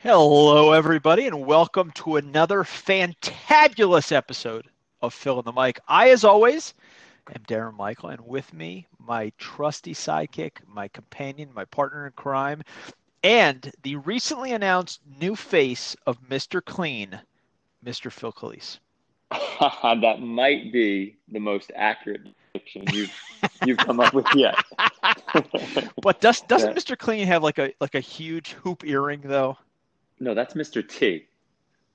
Hello, everybody, and welcome to another fantabulous episode of Phil and the Mic. I, as always, am Darren Michael, and with me, my trusty sidekick, my companion, my partner in crime, and the recently announced new face of Mr. Clean, Mr. Phil Calise. that might be the most accurate depiction you've you've come up with yet. But does doesn't Mr. Clean have like a like a huge hoop earring though? No, that's Mr. T.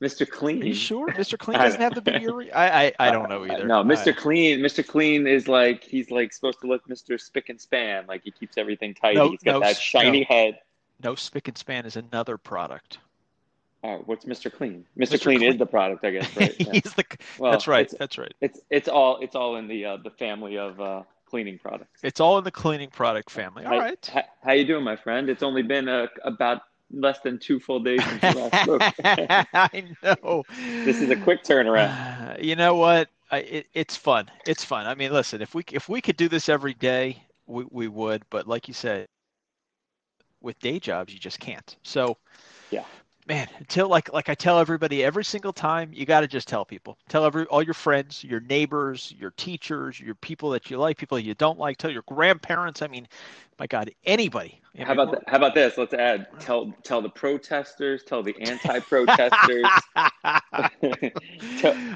Mr. Clean. Are you sure Mr. Clean doesn't have the earring? I I, I don't know either. No, Mr. I- Clean. Mr. Clean is like he's like supposed to look Mr. Spick and Span. Like he keeps everything tidy. No, he's got no, that shiny no. head. no, Spick and Span is another product. Oh, what's Mr. Clean? Mr. Mr. Clean, Clean. is the product, I guess. Right? Yeah. He's the. Well, that's right. That's right. it's it's all it's all in the uh, the family of uh, cleaning products. It's all in the cleaning product family. All Hi- right. hi- How you doing, my friend? It's only been uh, about less than two full days since we last spoke. I know. this is a quick turnaround. Uh, you know what? I, it, it's fun. It's fun. I mean, listen, if we if we could do this every day, we, we would. But like you said, with day jobs, you just can't. So, Yeah. man, until like like I tell everybody every single time, you got to just tell people. Tell every all your friends, your neighbors, your teachers, your people that you like, people you don't like. Tell your grandparents. I mean, my God, anybody. I How mean, about th- how about this? Let's add tell tell the protesters, tell the anti-protesters.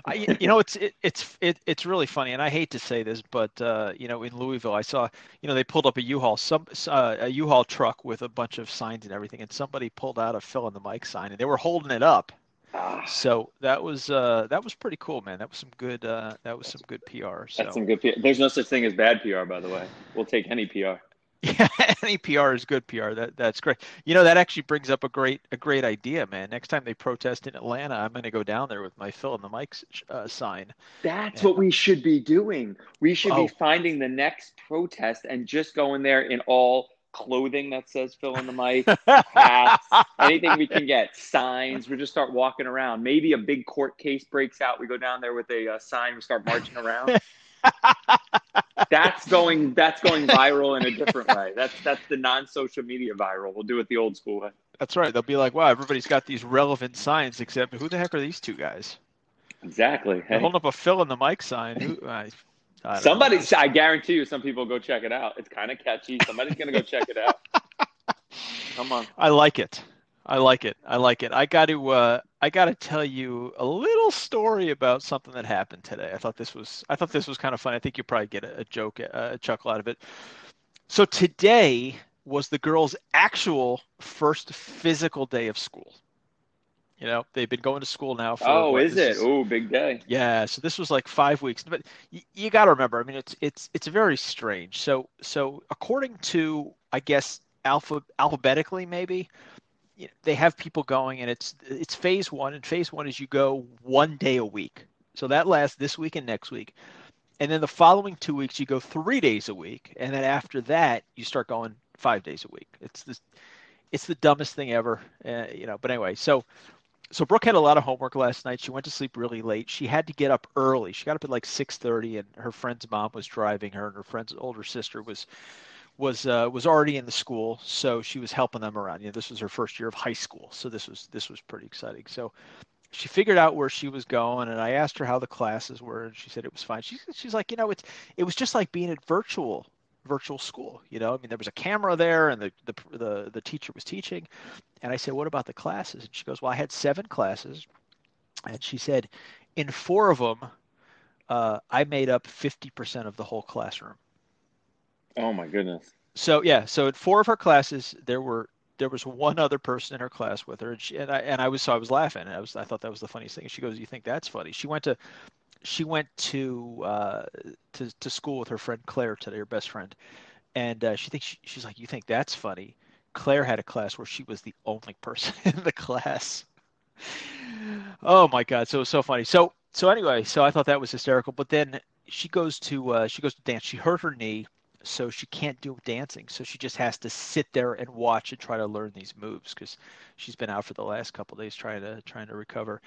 I, you know, it's it, it's it, it's really funny, and I hate to say this, but uh, you know, in Louisville, I saw you know they pulled up a U-Haul some uh, a U-Haul truck with a bunch of signs and everything, and somebody pulled out a fill in the mic sign, and they were holding it up. Ah, So that was uh, that was pretty cool, man. That was some good uh, that was some good PR. So that's some good PR. There's no such thing as bad PR, by the way. We'll take any PR. yeah, any PR is good PR. That that's great. You know, that actually brings up a great a great idea, man. Next time they protest in Atlanta, I'm going to go down there with my fill in the mic uh, sign. That's Yeah. what we should be doing. We should Oh. be finding the next protest and just going there in all clothing that says fill in the mic, hats, anything we can get, signs. We just start walking around. Maybe a big court case breaks out. We go down there with a uh, sign. We start marching around. that's going. That's going viral in a different way. That's that's the non-social media viral. We'll do it the old school way. That's right. They'll be like, "Wow, everybody's got these relevant signs, except who the heck are these two guys? Exactly. Hey. holding up a fill in the mic sign. Who, I, I Somebody, know. I guarantee you, some people go check it out. It's kind of catchy. Somebody's gonna go check it out. Come on. I like it. I like it. I like it. I got to. Uh, I got to tell you a little story about something that happened today. I thought this was. I thought this was kind of fun. I think you'll probably get a, a joke, a, a chuckle out of it. So today was the girls' actual first physical day of school. You know, they've been going to school now for. Oh, what, is it? Oh, big day. Yeah, so this was like five weeks, but you, you got to remember. I mean, it's it's it's very strange. So so according to I guess alpha alphabetically maybe, they have people going, and it's it's phase one, and phase one is you go one day a week. So that lasts this week and next week, and then the following two weeks you go three days a week, and then after that you start going five days a week. It's this, it's the dumbest thing ever, uh, you know. But anyway, so so Brooke had a lot of homework last night. She went to sleep really late. She had to get up early. She got up at like 6:30 and her friend's mom was driving her and her friend's older sister was was uh, was already in the school, so she was helping them around. You know, this was her first year of high school, so this was this was pretty exciting. So she figured out where she was going and I asked her how the classes were and she said it was fine. She's she's like, "You know, it's it was just like being at virtual virtual school, you know? I mean, there was a camera there and the the the, the teacher was teaching and I said, What about the classes? And she goes, Well, I had seven classes. And she said, In four of them, uh, I made up 50% of the whole classroom. Oh my goodness. So, yeah, so in four of her classes, there were. There was one other person in her class with her, and, she, and I and I was so I was laughing. I was I thought that was the funniest thing. She goes, "You think that's funny?" She went to, she went to uh, to to school with her friend Claire today, her best friend, and uh, she thinks she, she's like, "You think that's funny?" Claire had a class where she was the only person in the class. Oh my God, so it was so funny. So so anyway, so I thought that was hysterical. But then she goes to uh, she goes to dance. She hurt her knee, so she can't do dancing. So she just has to sit there and watch and try to learn these moves because she's been out for the last couple days trying to trying to recover.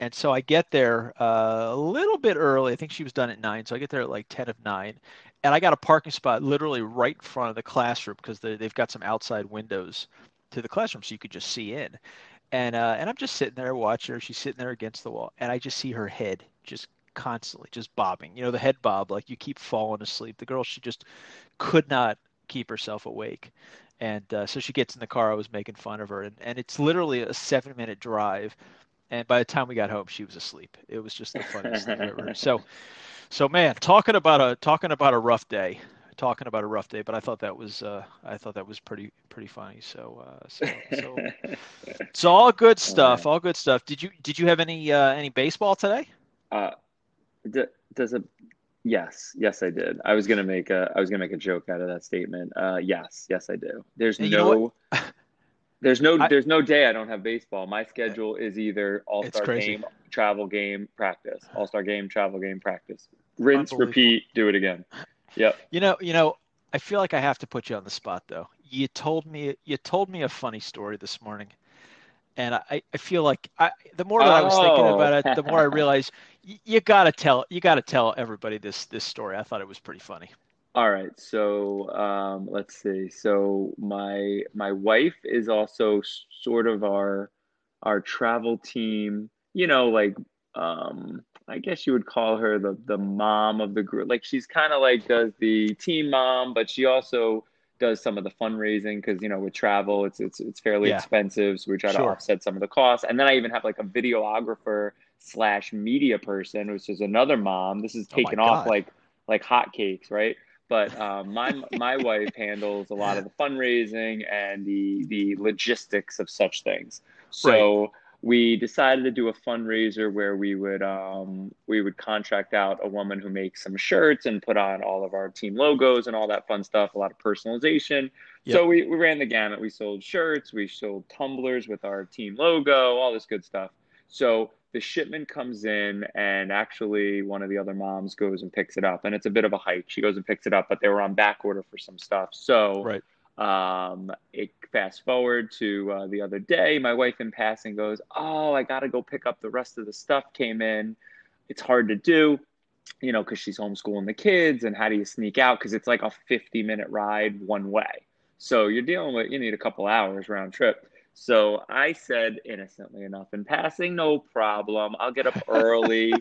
And so I get there uh, a little bit early. I think she was done at nine, so I get there at like ten of nine, and I got a parking spot literally right in front of the classroom because they, they've got some outside windows to the classroom, so you could just see in. and uh, and I'm just sitting there watching her. She's sitting there against the wall, and I just see her head just constantly just bobbing. You know, the head bob, like you keep falling asleep. The girl, she just could not keep herself awake. And uh, so she gets in the car. I was making fun of her, and, and it's literally a seven minute drive. And by the time we got home, she was asleep. It was just the funniest thing ever. So, so man, talking about a talking about a rough day, talking about a rough day. But I thought that was uh, I thought that was pretty pretty funny. So, uh, so, so it's all good stuff. All good stuff. Did you did you have any uh, any baseball today? Uh, does it Yes, yes, I did. I was gonna make a I was gonna make a joke out of that statement. Uh, yes, yes, I do. There's And you no there's no I- there's no day I don't have baseball. My schedule is either all star game, travel game, practice. All Star game, travel game, practice. Rinse, repeat, do it again. Yep. You know, you know, I feel like I have to put you on the spot though. You told me you told me a funny story this morning, and I, I feel like I the more that I was thinking Oh. about it, the more I realized y- you gotta tell you gotta tell everybody this this story. I thought it was pretty funny. All right, so um, let's see. So my my wife is also sort of our our travel team. You know, like um, I guess you would call her the the mom of the group. Like she's kind of like does the team mom, but she also does some of the fundraising because you know with travel it's it's it's fairly Yeah. expensive, so we try to offset some of the costs. And then I even have like a videographer slash media person, which is another mom. This is Oh off like like hotcakes, right? But um, my my wife handles a lot of the fundraising and the the logistics of such things. So we decided to do a fundraiser where we would um, we would contract out a woman who makes some shirts and put on all of our team logos and all that fun stuff. A lot of personalization. So we, we ran the gamut. We sold shirts, we sold tumblers with our team logo, all this good stuff. So the shipment comes in, and actually, one of the other moms goes and picks it up. And it's a bit of a hike. She goes and picks it up, but they were on back order for some stuff. So, Right. Um, it fast forward to uh, the other day. My wife, in passing, goes, "Oh, I got to go pick up the rest of the stuff. Came in. It's hard to do." You know, because she's homeschooling the kids, and how do you sneak out? Because it's like a 50 minute ride one way. So you're dealing with, you need a couple hours round trip. So I said, innocently enough, in passing, no problem. I'll get up early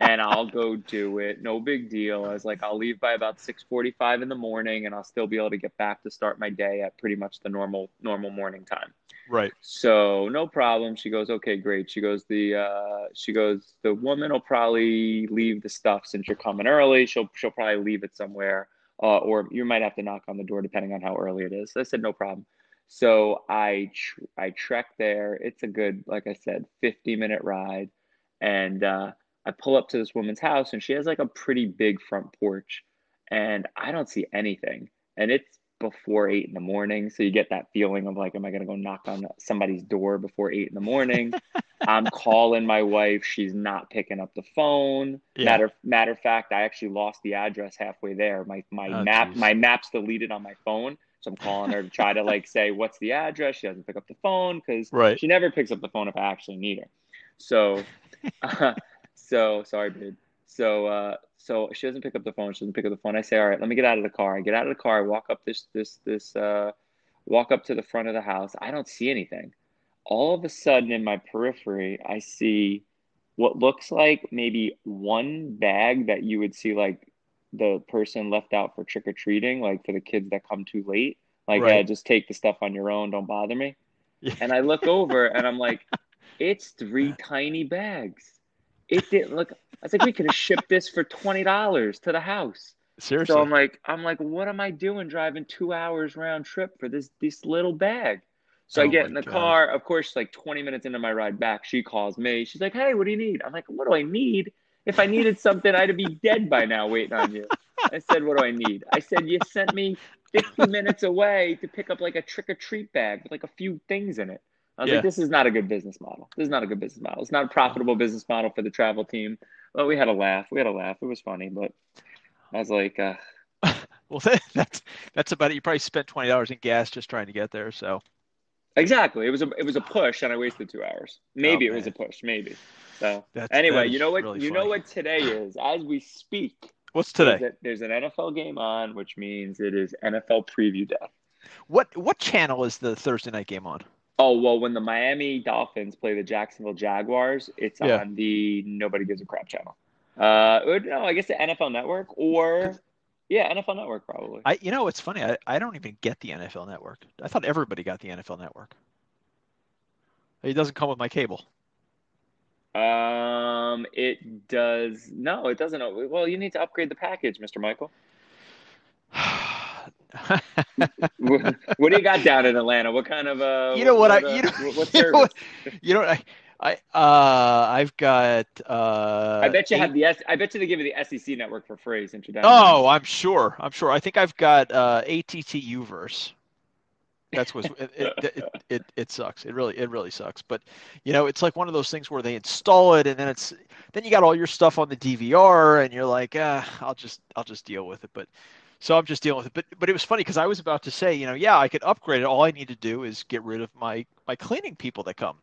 and I'll go do it. No big deal. I was like, I'll leave by about 6:45 in the morning and I'll still be able to get back to start my day at pretty much the normal normal morning time. Right. So no problem. She goes, okay, great. She goes, the uh, she goes, the woman will probably leave the stuff since you're coming early. She'll she'll probably leave it somewhere, uh, or you might have to knock on the door depending on how early it is. I said no problem. So I tr- I trek there. It's a good, like I said, 50 minute ride, and uh, I pull up to this woman's house, and she has like a pretty big front porch, and I don't see anything, and it's before eight in the morning. So you get that feeling of like, am I gonna go knock on somebody's door before eight in the morning? I'm calling my wife. She's not picking up the phone. Yeah. Matter matter of fact, I actually lost the address halfway there. My my Oh, map geez. my map's deleted on my phone. So I'm calling her to try to like say what's the address. She doesn't pick up the phone because Right. she never picks up the phone if I actually need her. So, so sorry, babe. So, uh, so she doesn't pick up the phone. She doesn't pick up the phone. I say, all right, let me get out of the car. I get out of the car. I walk up this, this, this, uh, walk up to the front of the house. I don't see anything. All of a sudden, in my periphery, I see what looks like maybe one bag that you would see like the person left out for trick or treating, like for the kids that come too late. Like, Right. yeah, just take the stuff on your own. Don't bother me. Yeah. And I look over and I'm like, it's three tiny bags. It didn't look. I was like, we could have shipped this for twenty dollars to the house. Seriously. So I'm like, I'm like, what am I doing driving two hours round trip for this this little bag? So I Oh get in the God. car. Of course, like 20 minutes into my ride back, she calls me. She's like, Hey, what do you need? I'm like, What do I need? If I needed something, I'd be dead by now waiting on you. I said, What do I need? I said, You sent me 50 minutes away to pick up like a trick or treat bag with like a few things in it. I was Yeah. like, This is not a good business model. This is not a good business model. It's not a profitable business model for the travel team. But we had a laugh. We had a laugh. It was funny, but I was like, uh, well, that's that's about it. You probably spent twenty dollars in gas just trying to get there. So Exactly. It was a it was a push, and I wasted two hours. Maybe Oh, it was a push. Maybe. So that's anyway, you know what? really you know what today is. As we speak, What's today? There's, a- there's an NFL game on, which means it is NFL preview day. What what channel is the Thursday night game on? Oh well, when the Miami Dolphins play the Jacksonville Jaguars, it's Yeah. on the Nobody Gives a Crap channel. Uh, or no, I guess the NFL Network or yeah, NFL Network probably. I, you know, it's funny. I, I don't even get the NFL Network. I thought everybody got the NFL Network. It doesn't come with my cable. Um, it does no, it doesn't. Well, you need to upgrade the package, Mr. Michael. What what do you got down in Atlanta? What kind of uh? You know what I- uh, you know- what- what you know what- you know, I, I, uh, I've got. Uh, I bet you eight- have the S. I bet you they give you the SEC network for free since you're down. Oh, I'm sure. I'm sure. I think I've got uh, ATT Uverse. That's what it it, it it it sucks. It really it really sucks. But you know, it's like one of those things where they install it and then it's then you got all your stuff on the DVR and you're like, ah, I'll just I'll just deal with it. But so I'm just dealing with it. But but it was funny because I was about to say, you know, yeah, I could upgrade it. All I need to do is get rid of my my cleaning people that come.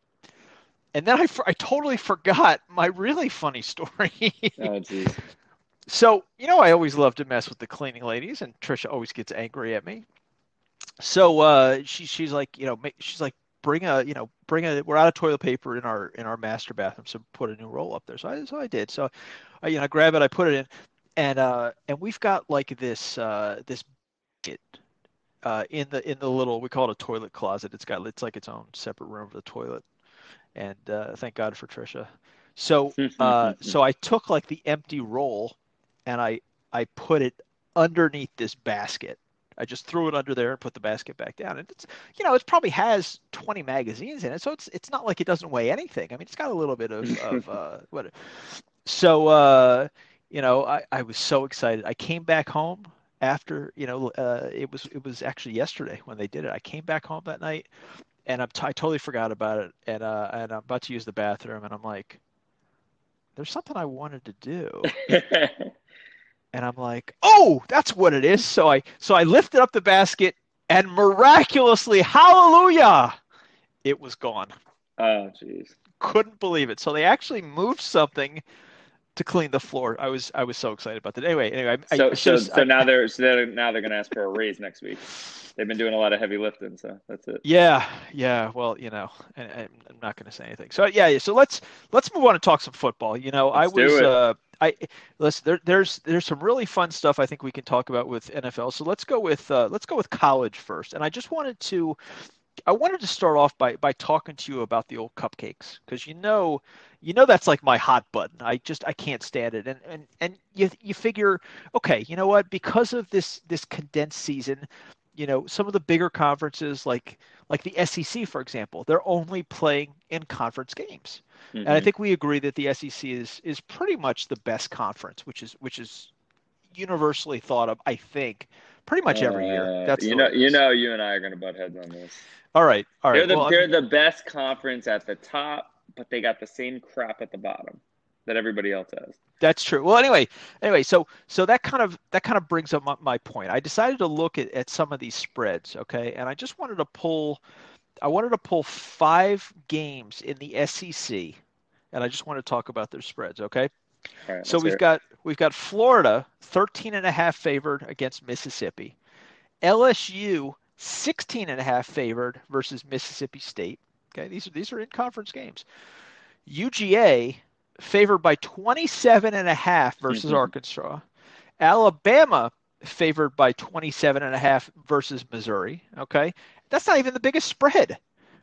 And then I, I totally forgot my really funny story. Oh. So, you know, I always love to mess with the cleaning ladies, and Trisha always gets angry at me. So uh, she she's like, you know, she's like, bring a, you know, bring a. We're out of toilet paper in our in our master bathroom, so put a new roll up there. So I so I did. So, I you know, I grab it, I put it in, and uh, and we've got like this uh this bucket uh in the in the little we call it a toilet closet. It's got it's like its own separate room for the toilet, and uh, thank God for Trisha. So uh, so I took like the empty roll and I I put it underneath this basket. I just threw it under there and put the basket back down. And it's you know it probably has 20 magazines in it, so it's it's not like it doesn't weigh anything. I mean it's got a little bit of of uh, what. So uh, you know I I was so excited. I came back home after you know uh, it was it was actually yesterday when they did it. I came back home that night and I'm t- I totally forgot about it and uh and I'm about to use the bathroom and I'm like there's something I wanted to do and I'm like, "Oh, that's what it is." So I so I lifted up the basket and miraculously, hallelujah, it was gone. oh, jeez. Couldn't believe it. So they actually moved something to clean the floor. I was I was so excited about that. Anyway, anyway, I, So I so so I- now they're so they're, now they're gonna ask for a raise next week. They've been doing a lot of heavy lifting, so that's it. Yeah, yeah. Well, you know, and, and I'm not going to say anything. So yeah, yeah. So let's let's move on and talk some football. You know, Let's I was uh, I listen. There, there's there's some really fun stuff I think we can talk about with NFL. So let's go with uh, let's go with college first. And I just wanted to I wanted to start off by by talking to you about the old cupcakes because you know you know that's like my hot button. I just I can't stand it. And and and you you figure okay, you know what? Because of this this condensed season, you know some of the bigger conferences like like the SEC for example, they're only playing in conference games. And I Mhm. think we agree that the SEC is is pretty much the best conference, which is which is universally thought of. I think pretty much every year. Uh, That's you know you know you and I are gonna butt heads on this. All right, all right. They're the Well, they're mean- the best conference at the top, but they got the same crap at the bottom that everybody else has. That's true. Well, anyway, anyway, so so that kind of that kind of brings up my, my point. I decided to look at, at some of these spreads, okay, and I just wanted to pull, I wanted to pull five games in the SEC, and I just want to talk about their spreads, okay. Right, So we've got we've got Florida 13 and a half favored against Mississippi. LSU 16 and a half favored versus Mississippi State. Okay, these are these are in conference games. UGA favored by 27 and a half versus Mhm. Arkansas. Alabama favored by 27 and a half versus Missouri, okay? That's not even the biggest spread.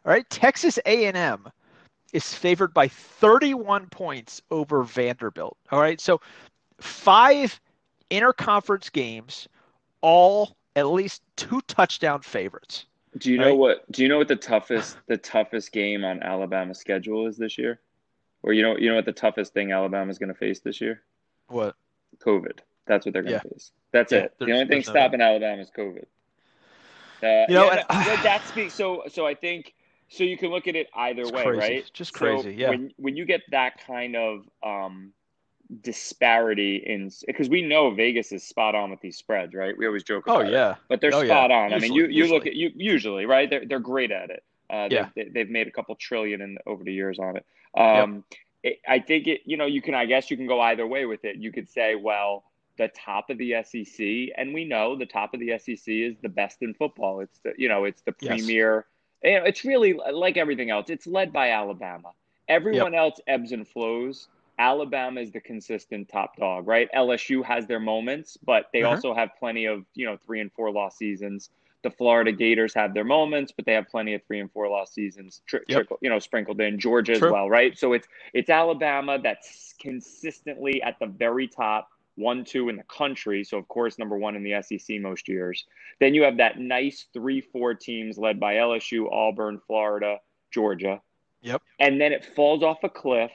All right? Texas A&M is favored by 31 points over Vanderbilt. All right? So five interconference games all at least two touchdown favorites. Do you know right? what? Do you know what the toughest the toughest game on Alabama's schedule is this year? Or you know you know what the toughest thing Alabama's going to face this year? What? COVID. That's what they're going Yeah. to face. That's Yeah, it. The only thing there's no stopping Alabama is COVID. Uh, You know, yeah, that- that speaks. So so I think so. You can look at it either It's way, crazy. right? Just So crazy, yeah. When when you get that kind of um, disparity in because we know Vegas is spot on with these spreads, right? We always joke. Oh About it. yeah. but they're Oh, yeah. spot on. I mean, you Usually- you look at you usually right. They're they're great at it. Uh, Yeah. they've, they've made a couple trillion in over the years on it. Um, it, I think it. You know, you can. I guess you can go either way with it. You could say, well, the top of the SEC, and we know the top of the SEC is the best in football. It's the you know it's the Yes. You know, it's really like everything else. It's led by Alabama. Everyone yep. else ebbs and flows. Alabama is the consistent top dog, right? LSU has their moments, but they uh-huh. also have plenty of, you know, three and four loss seasons. The Florida Gators have their moments, but they have plenty of three and four loss seasons, tri- yep. trickle, you know, sprinkled in. Georgia True. as well, right? So it's it's Alabama that's consistently at the very top, one, two in the country. So of course, number one in the SEC most years. Then you have that nice three, four teams led by LSU, Auburn, Florida, Georgia. Yep. And then it falls off a cliff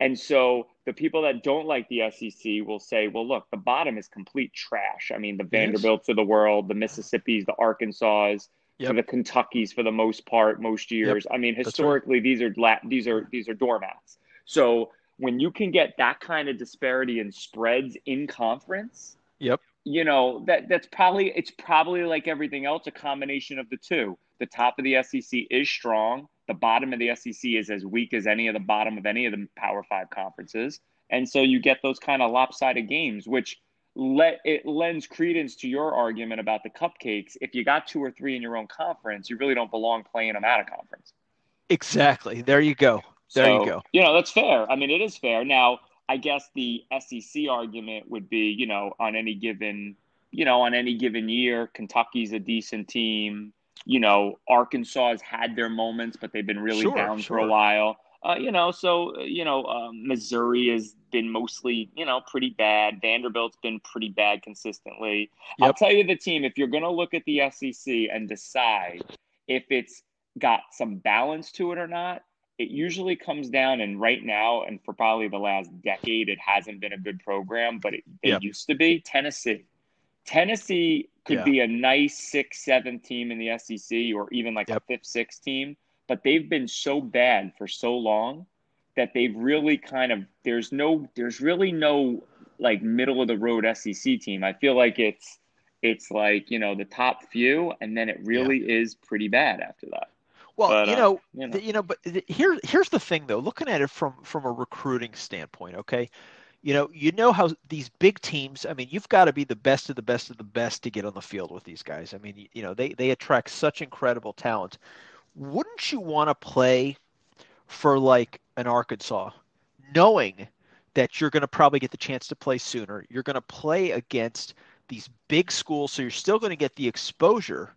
and so the people that don't like the SEC will say, well, look, the bottom is complete trash. I mean, the Vanderbilts of the world, the Mississippis, the Arkansas, yep. the Kentuckys for the most part, most years. Yep. I mean, historically, right. these are these are these are doormats. So when you can get that kind of disparity in spreads in conference, yep, you know that that's probably it's probably like everything else, a combination of the two. The top of the SEC is strong the bottom of the SEC is as weak as any of the bottom of any of the Power Five conferences, and so you get those kind of lopsided games, which let it lends credence to your argument about the cupcakes. If you got two or three in your own conference, you really don't belong playing them out of conference. Exactly. There you go. There so, you go. You know that's fair. I mean, it is fair. Now, I guess the SEC argument would be, you know, on any given, you know, on any given year, Kentucky's a decent team you know, Arkansas has had their moments, but they've been really sure, down sure. for a while. Uh, you know, so you know, um, Missouri has been mostly, you know, pretty bad. Vanderbilt's been pretty bad consistently. Yep. I'll tell you the team. If you're going to look at the SEC and decide if it's got some balance to it or not, it usually comes down. And right now, and for probably the last decade, it hasn't been a good program, but it, it yep. used to be Tennessee. Tennessee could yeah. be a nice six, seven team in the SEC or even like yep. a fifth, sixth team, but they've been so bad for so long that they've really kind of there's no there's really no like middle of the road SEC team. I feel like it's it's like you know the top few, and then it really yeah. is pretty bad after that. Well, but, you, know, uh, you know, you know, but here here's the thing though. Looking at it from from a recruiting standpoint, okay, you know, you know how these big teams. I mean, you've got to be the best of the best of the best to get on the field with these guys. I mean, you know, they they attract such incredible talent. Wouldn't you want to play for like an Arkansas, knowing that you're going to probably get the chance to play sooner? You're going to play against these big schools, so you're still going to get the exposure,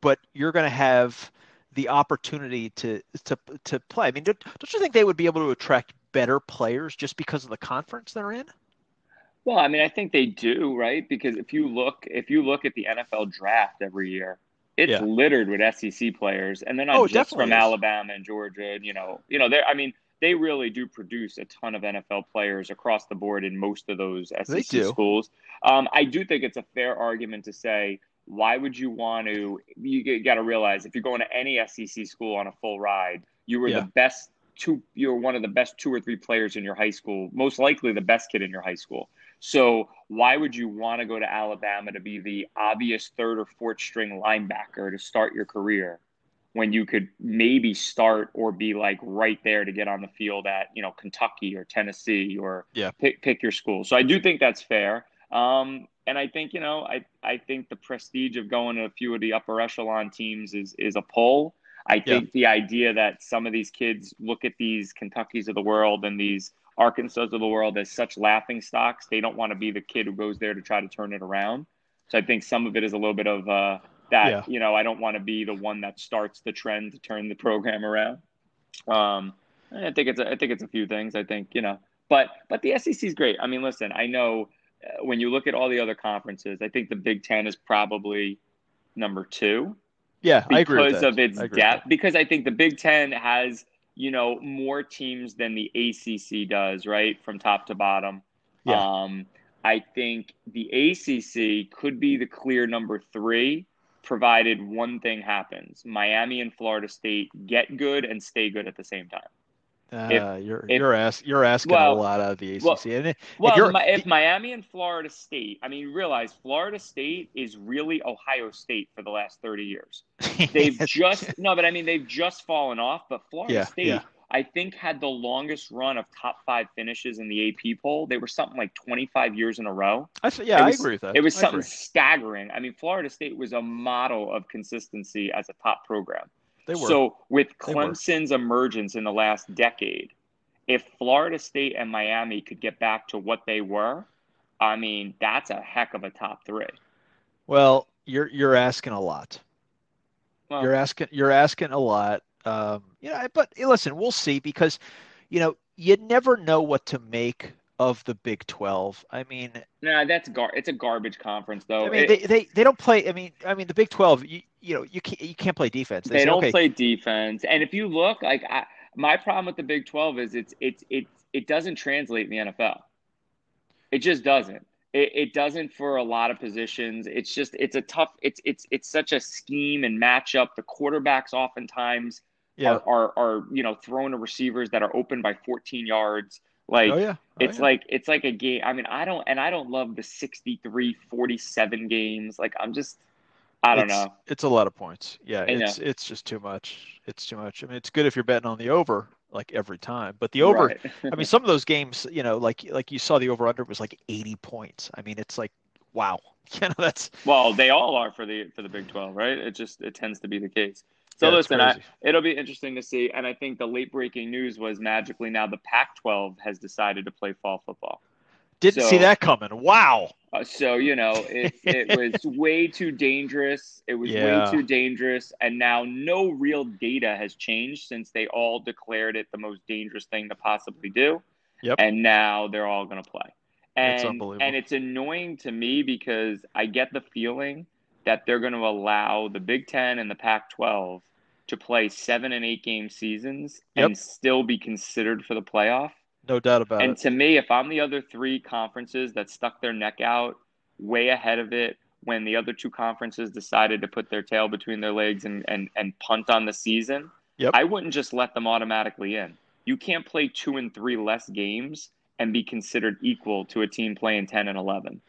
but you're going to have the opportunity to to to play. I mean, don't, don't you think they would be able to attract better players just because of the conference they're in? Well, I mean, I think they do, right? Because if you look, if you look at the NFL draft every year, it's yeah. littered with SEC players, and they're not oh, just from is. Alabama and Georgia. And you know, you know, they I mean, they really do produce a ton of NFL players across the board in most of those SEC schools. Um, I do think it's a fair argument to say, why would you want to? You got to realize if you're going to any SEC school on a full ride, you were yeah. the best two you're one of the best two or three players in your high school, most likely the best kid in your high school. So why would you want to go to Alabama to be the obvious third or fourth string linebacker to start your career when you could maybe start or be like right there to get on the field at, you know, Kentucky or Tennessee or yeah. pick, pick your school. So I do think that's fair. Um, and I think, you know, I, I think the prestige of going to a few of the upper echelon teams is, is a pull. I think yeah. the idea that some of these kids look at these Kentuckys of the world and these Arkansas of the world as such laughing stocks, they don't want to be the kid who goes there to try to turn it around. So I think some of it is a little bit of uh, that, yeah. you know, I don't want to be the one that starts the trend to turn the program around. Um, I think it's a, I think it's a few things. I think you know, but but the SEC is great. I mean, listen, I know when you look at all the other conferences, I think the Big Ten is probably number two. Yeah, I agree because of its depth. Because I think the Big Ten has you know more teams than the ACC does, right, from top to bottom. Yeah. Um, I think the ACC could be the clear number three, provided one thing happens: Miami and Florida State get good and stay good at the same time. Uh, if, you're if, you're, ask, you're asking well, a lot out of the ACC. Well, and if, well if, if, Miami and Florida State, I mean, realize Florida State is really Ohio State for the last thirty years. They've just no, but I mean, they've just fallen off. But Florida yeah, State, yeah. I think, had the longest run of top five finishes in the AP poll. They were something like twenty five years in a row. I yeah, was, I agree with that. It was something staggering. I mean, Florida State was a model of consistency as a top program. They were. So with Clemson's emergence in the last decade, if Florida State and Miami could get back to what they were, I mean, that's a heck of a top three. Well, you're you're asking a lot. Well, You're asking you're asking a lot. Um, you know, but listen, we'll see because, you know, you never know what to make of the Big 12. I mean, nah, that's gar. It's a garbage conference, though. I mean, It- they, they they don't play. I mean, I mean, the Big 12. You, you know, you can't you can't play defense. they say, don't okay, play defense, and if you look, like I, my problem with the Big Twelve is it's it's it it doesn't translate in the NFL. It just doesn't. It, it doesn't for a lot of positions. It's just it's a tough. It's it's it's such a scheme and matchup. The quarterbacks oftentimes yeah. are, are are you know throwing to receivers that are open by 14 yards. Like oh yeah. Oh, it's yeah. like it's like a game. I mean, I don't and I don't love the 63-47 games. Like I'm just I don't it's, know. It's a lot of points. Yeah, I know. it's it's just too much. It's too much. I mean, it's good if you're betting on the over like every time, but the over. Right. I mean, some of those games, you know, like like you saw the over under was like 80 points. I mean, it's like wow. You know, that's Well, they all are for the for the Big Twelve, right? It just it tends to be the case. So yeah, listen, I, it'll be interesting to see. And I think the late breaking news was magically now the Pac-12 has decided to play fall football. Didn't see that coming. Wow. Uh, so you know, it it was way too dangerous. It was Yeah. way too dangerous, and now no real data has changed since they all declared it the most dangerous thing to possibly do. Yep. And now they're all going to play. It's And unbelievable. and it's annoying to me because I get the feeling that they're going to allow the Big Ten and the Pac-12 to play seven and eight game seasons Yep. and still be considered for the playoff. No doubt about And it. And to me, if I'm the other three conferences that stuck their neck out way ahead of it when the other two conferences decided to put their tail between their legs and, and, and punt on the season, Yep. I wouldn't just let them automatically in. You can't play two and three less games and be considered equal to a team playing 10 and 11.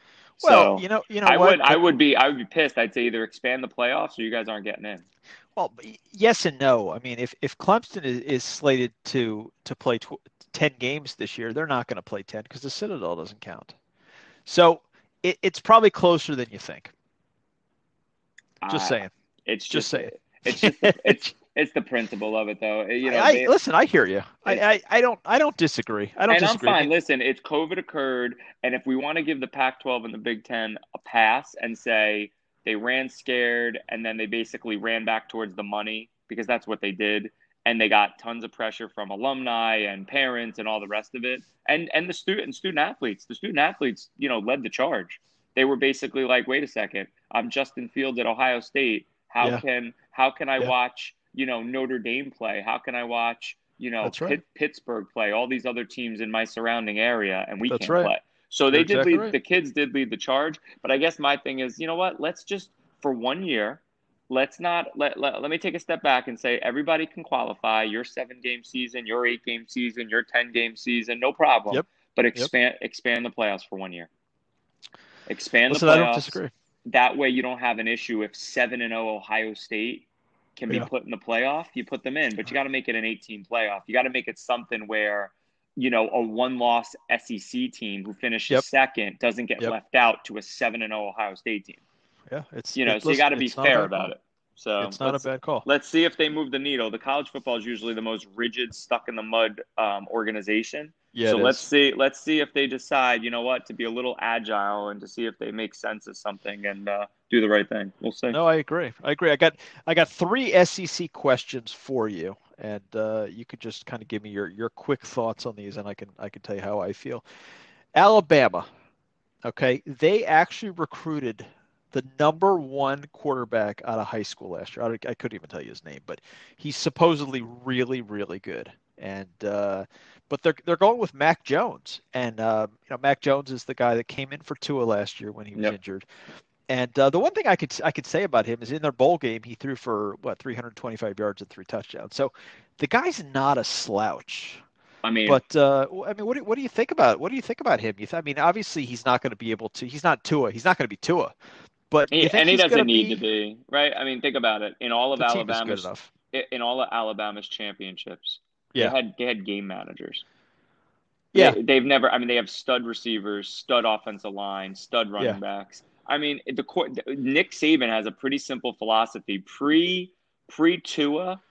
Well, so you know, you know I what? would I would be I would be pissed. I'd say either expand the playoffs or you guys aren't getting in. Well, yes and no. I mean, if if Clemson is, is slated to to play tw- ten games this year, they're not going to play ten because the Citadel doesn't count. So it, it's probably closer than you think. Just Uh, saying. It's Just just, saying. It's just it's it's the principle of it though. You know, I, they- listen. I hear you. I, I I don't I don't disagree. I don't and I'm fine. Listen, it's COVID occurred, and if we want to give the Pac-12 and the Big Ten a pass and say they ran scared and then they basically ran back towards the money because that's what they did, and they got tons of pressure from alumni and parents and all the rest of it, and and the student student athletes. The student athletes, you know, led the charge. They were basically like, "Wait a second, I'm Justin Fields at Ohio State. How Yeah. can how can I Yeah. watch you know Notre Dame play? How can I watch you know right. Pitt, Pittsburgh play? All these other teams in my surrounding area, and we That's can't right. play. So they You're did exactly lead. right. The kids did lead the charge, but I guess my thing is, you know what? Let's just for one year. Let's not let, let let me take a step back and say everybody can qualify. Your seven game season, your eight game season, your ten game season, no problem. Yep. But expand expand the playoffs for one year. Expand Listen, the I playoffs don't disagree. that way you don't have an issue if 7 and 0 Ohio State can be Yeah. put in the playoff, you put them in, but you got to make it an 18 playoff. You got to make it something where you know a one loss SEC team who finishes Yep. second doesn't get Yep. left out to a 7 and 0 Ohio State team. Yeah, it's You know, it- so you got to be it's not a fair about it. So It's not a bad call. let's see if they move the needle. The college football is usually the most rigid, stuck in the mud um, organization. Yeah, so let's is. see let's see if they decide, you know what, to be a little agile and to see if they make sense of something and uh, do the right thing. We'll see. No, I agree. I agree. I got I got three SEC questions for you, and uh, you could just kind of give me your your quick thoughts on these, and I can I can tell you how I feel. Alabama, okay, they actually recruited the number one quarterback out of high school last year. I, I couldn't even tell you his name, but he's supposedly really really good. And uh, but they're they're going with Mac Jones, and uh, you know Mac Jones is the guy that came in for Tua last year when he was Yep. injured. And uh, the one thing I could I could say about him is in their bowl game he threw for what 325 yards and three touchdowns. So the guy's not a slouch. I mean, But uh, I mean, what do, what do you think about what do you think about him? You th- I mean, obviously he's not going to be able to. He's not Tua. He's not going to be Tua. But he, and he doesn't need be, to be right. I mean, think about it. In all of The team is good Alabama's in all of Alabama's championships, Yeah. they had they had game managers. Yeah. They, have never. I mean, they have stud receivers, stud offensive line, stud running Yeah. backs. I mean, the court. Nick Saban has a pretty simple philosophy. Pre pre Tua,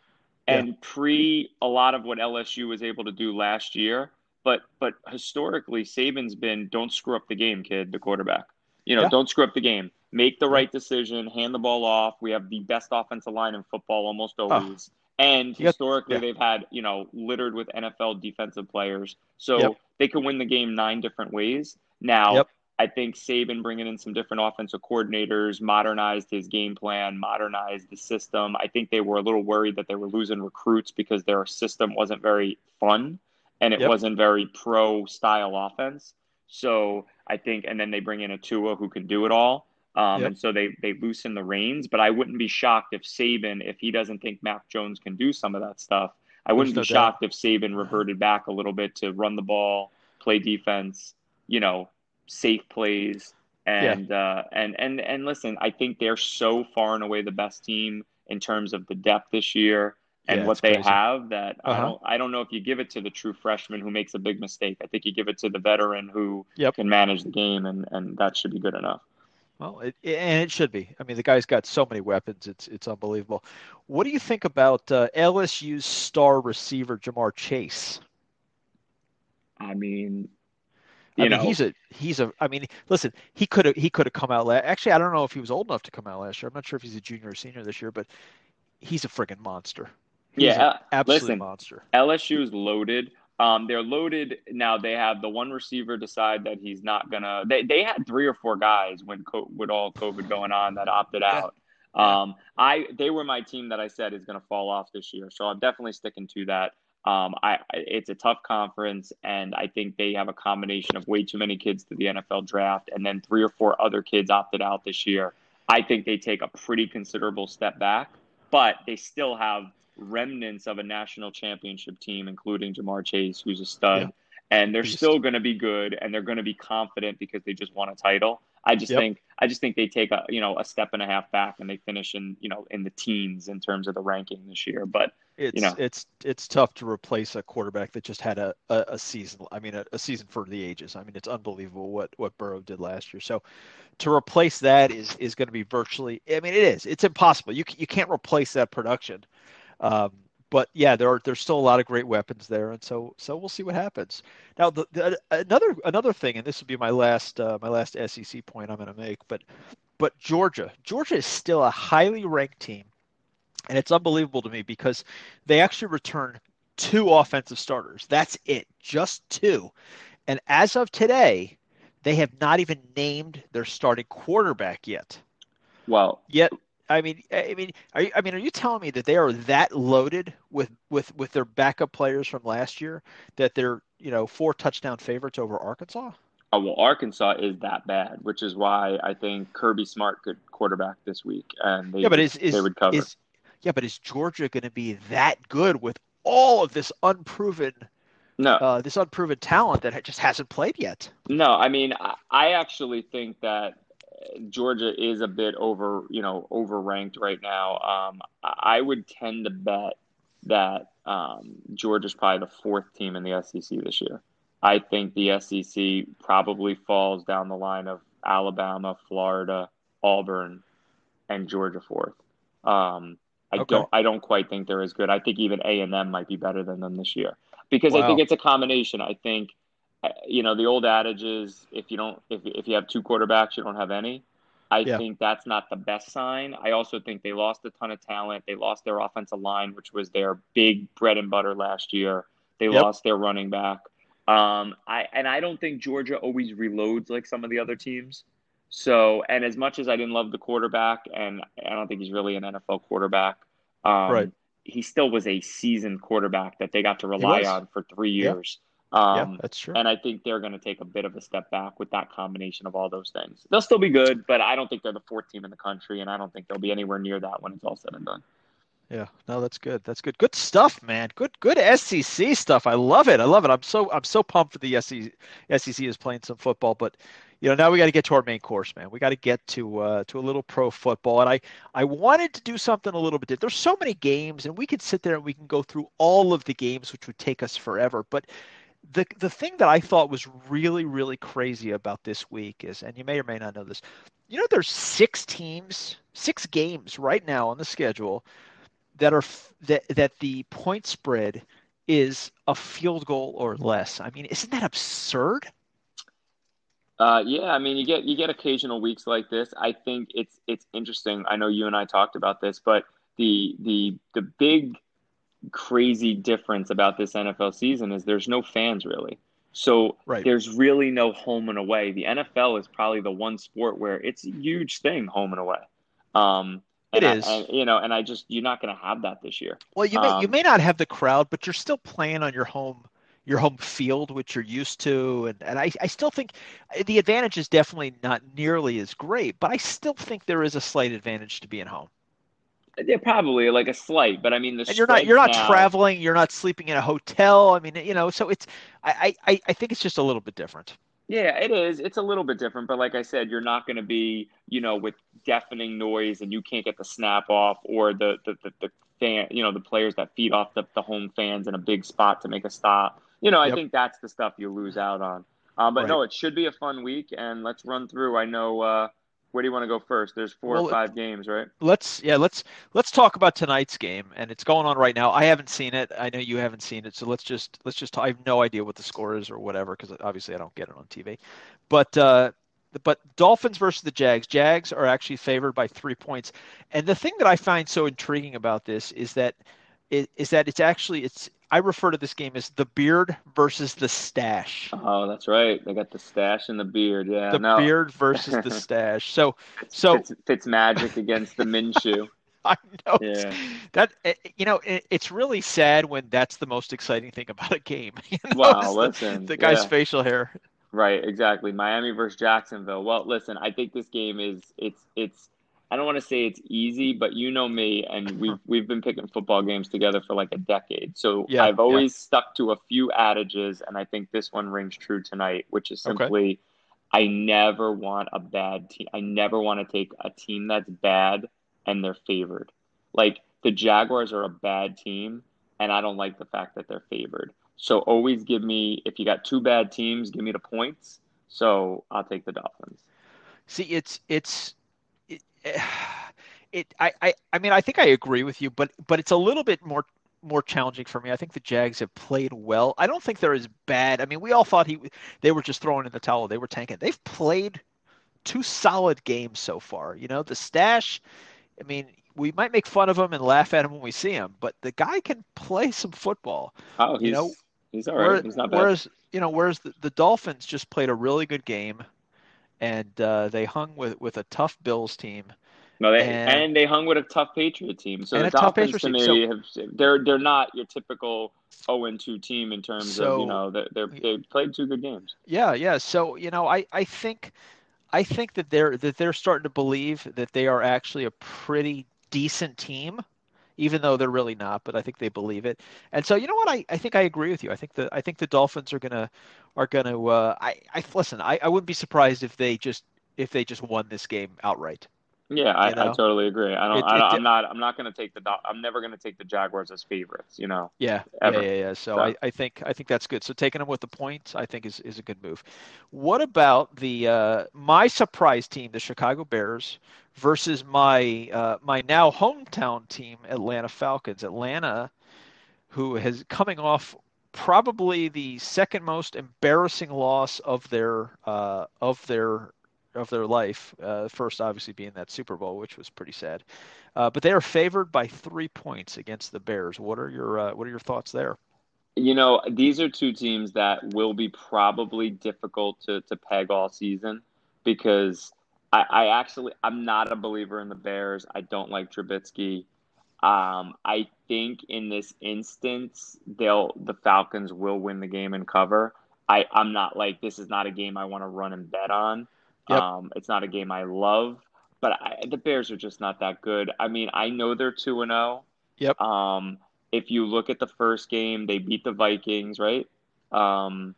and yeah. pre a lot of what LSU was able to do last year. But but historically, Saban's been don't screw up the game, kid, the quarterback. You know, yeah. don't screw up the game. Make the right decision. Hand the ball off. We have the best offensive line in football almost oh. always. Oh. And historically, yeah. they've had, you know, littered with NFL defensive players. So yep. they can win the game nine different ways. Now, yep. I think Saban bringing in some different offensive coordinators modernized his game plan, modernized the system. I think they were a little worried that they were losing recruits because their system wasn't very fun and it yep. wasn't very pro style offense. So I think, and then they bring in a Tua who can do it all. Um, yep. And so they they loosen the reins. But I wouldn't be shocked if Saban, if he doesn't think Mac Jones can do some of that stuff, I wouldn't There's be no shocked doubt. if Saban reverted back a little bit to run the ball, play defense, you know, safe plays and yeah. uh, and and and listen, I think they're so far and away the best team in terms of the depth this year and yeah, what they crazy. have that uh-huh. I don't I don't know if you give it to the true freshman who makes a big mistake. I think you give it to the veteran who yep. can manage the game and and that should be good enough. Well, it, and it should be. I mean, the guy's got so many weapons; it's it's unbelievable. What do you think about uh, LSU's star receiver Ja'Marr Chase? I mean, I mean, know. he's a he's a. I mean, listen, he could have he could have come out. last. Actually, I don't know if he was old enough to come out last year. I'm not sure if he's a junior or senior this year, but he's a friggin' monster. He's yeah, absolute listen, monster. LSU is loaded. Um, they're loaded now. They have the one receiver decide that he's not gonna. They they had three or four guys when co- with all COVID going on that opted out. Um, I they were my team that I said is going to fall off this year, so I'm definitely sticking to that. Um, I, it's a tough conference, and I think they have a combination of way too many kids to the NFL draft, and then three or four other kids opted out this year. I think they take a pretty considerable step back, but they still have remnants of a national championship team, including Ja'Marr Chase, who's a stud. Yeah. And they're still going to be good, and they're going to be confident because they just won a title. I just yep. think I just think they take a you know a step and a half back and they finish in you know in the teens in terms of the ranking this year. But it's you know. it's it's tough to replace a quarterback that just had a, a, a season. I mean a, a, season for the ages. I mean it's unbelievable what what Burrow did last year. So to replace that is is going to be virtually. I mean it is. It's impossible. You you can't replace that production. Um, but yeah, there are there's still a lot of great weapons there, and so so we'll see what happens. Now, the, the another another thing, and this will be my last uh, my last SEC point I'm going to make, but but Georgia, Georgia is still a highly ranked team, and it's unbelievable to me because they actually return two offensive starters. That's it, just two, and as of today, they have not even named their starting quarterback yet. Well, yet I mean, I mean, are you, I mean, are you telling me that they are that loaded with with with their backup players from last year that they're you know four touchdown favorites over Arkansas? Oh well, Arkansas is that bad, which is why I think Kirby Smart could quarterback this week, and they, yeah, but is, is, they would cover. Is, yeah, but is Georgia going to be that good with all of this unproven? No, uh, this unproven talent that just hasn't played yet. No, I mean, I, I actually think that Georgia is a bit over, you know, overranked right now. Um, I would tend to bet that um, Georgia's probably the fourth team in the SEC this year. I think the SEC probably falls down the line of Alabama, Florida, Auburn, and Georgia fourth. Um, I okay. don't. I don't quite think they're as good. I think even A and M might be better than them this year because wow. I think it's a combination. I think you know, the old adage is if you don't, if, if you have two quarterbacks, you don't have any. I yeah. think that's not the best sign. I also think they lost a ton of talent. They lost their offensive line, which was their big bread and butter last year. They yep. lost their running back. Um, I and I don't think Georgia always reloads like some of the other teams. So, and as much as I didn't love the quarterback, and I don't think he's really an NFL quarterback, um, right. he still was a seasoned quarterback that they got to rely on for three years. Um, yeah, that's true. And I think they're going to take a bit of a step back with that combination of all those things. They'll still be good, but I don't think they're the fourth team in the country, and I don't think they'll be anywhere near that when it's all said and done. Yeah, no, that's good. That's good. Good stuff, man. Good, good SEC stuff. I love it. I love it. I'm so, I'm so pumped for the SEC. SEC is playing some football, but you know, now we got to get to our main course, man. We got to get to uh, to a little pro football, and I I wanted to do something a little bit. Different. There's so many games, and we could sit there and we can go through all of the games, which would take us forever. But the the thing that I thought was really really crazy about this week is, and you may or may not know this, you know, there's six teams, six games right now on the schedule that are that that the point spread is a field goal or less. I mean, isn't that absurd? Uh, yeah, I mean, you get you get occasional weeks like this. I think it's it's interesting. I know you and I talked about this, but the the the big crazy difference about this NFL season is there's no fans really. So right. there's really no home and away. The NFL is probably the one sport where it's a huge thing, home and away. Um, it and is, I, and, you know, and I just you're not going to have that this year. Well, you may um, you may not have the crowd, but you're still playing on your home your home field, which you're used to. And, and I, I still think the advantage is definitely not nearly as great, but I still think there is a slight advantage to being home. Yeah, probably like a slight, but I mean, the and you're not you're not now, traveling, you're not sleeping in a hotel. I mean, you know, so it's I, I I think it's just a little bit different. Yeah, it is. It's a little bit different, but like I said, you're not going to be, you know, with deafening noise and you can't get the snap off or the the, the, the fan, you know, the players that feed off the, the home fans in a big spot to make a stop. You know, I yep. think that's the stuff you lose out on. Um, but right. no, it should be a fun week, and let's run through. I know. Uh, where do you want to go first? There's four well, or five games, right? Let's yeah, let's let's talk about tonight's game, and it's going on right now. I haven't seen it. I know you haven't seen it, so let's just let's just. I have no idea what the score is or whatever because obviously I don't get it on TV. But uh, but Dolphins versus the Jags. Jags are actually favored by three points, and the thing that I find so intriguing about this is that is that it's actually it's I refer to this game as the beard versus the stash. Oh, that's right. They got the stash and the beard. Yeah, the no. beard versus the stash. So, so Fitz, Fitz magic against the Minshew. I know. Yeah. That eh, you know, it, it's really sad when that's the most exciting thing about a game. You know, wow, listen, the, the guy's yeah. facial hair. Right, exactly. Miami versus Jacksonville. Well, listen, I think this game is it's it's I don't want to say it's easy, but you know me, and we've we've been picking football games together for like a decade. So yeah, I've always yeah. stuck to a few adages, and I think this one rings true tonight, which is simply, okay. I never want a bad team. I never want to take a team that's bad and they're favored. Like the Jaguars are a bad team, and I don't like the fact that they're favored. So always give me if you got two bad teams, give me the points. So I'll take the Dolphins. See, it's it's it I, I I mean I think I agree with you, but but it's a little bit more more challenging for me. I think the Jags have played well. I don't think they're as bad. I mean, we all thought he they were just throwing in the towel. They were tanking. They've played two solid games so far. You know, the stash. I mean, we might make fun of him and laugh at him when we see him, but the guy can play some football. Oh, you know, he's all right. Whereas, he's not bad. Whereas, you know, whereas the, the Dolphins just played a really good game, and uh, they hung with with a tough Bills team. No, they and, and, they hung with a tough Patriot team. So the Dolphins to me so, have they're they're not your typical 0 2 team in terms so, of you know they they played two good games. Yeah, yeah. So you know, I I think I think that they're that they're starting to believe that they are actually a pretty decent team, even though they're really not. But I think they believe it. And so you know what? I, I think I agree with you. I think the I think the Dolphins are gonna are gonna. Uh, I I listen. I, I wouldn't be surprised if they just if they just won this game outright. Yeah, I, I, totally agree. I don't. It, I, am not. I'm not going to take the. I'm never going to take the Jaguars as favorites. You know. Yeah. Ever. Yeah. Yeah. yeah. So, so, I, I think I think that's good. So taking them with the points, I think is, is a good move. What about the uh, my surprise team, the Chicago Bears, versus my uh, my now hometown team, Atlanta Falcons. Atlanta, who has coming off probably the second most embarrassing loss of their uh, of their of their life. Uh, first, obviously, being that Super Bowl, which was pretty sad. Uh, but they are favored by three points against the Bears. What are your uh, What are your thoughts there? You know, these are two teams that will be probably difficult to, to peg all season because I, I actually I'm not a believer in the Bears. I don't like Trubisky. Um, I think in this instance, they'll the Falcons will win the game and cover. I, I'm not like this is not a game I want to run and bet on. Yep. Um, it's not a game I love, but I, the Bears are just not that good. I mean, I know they're two and zero. Oh. Yep. Um, if you look at the first game, they beat the Vikings, right? Um,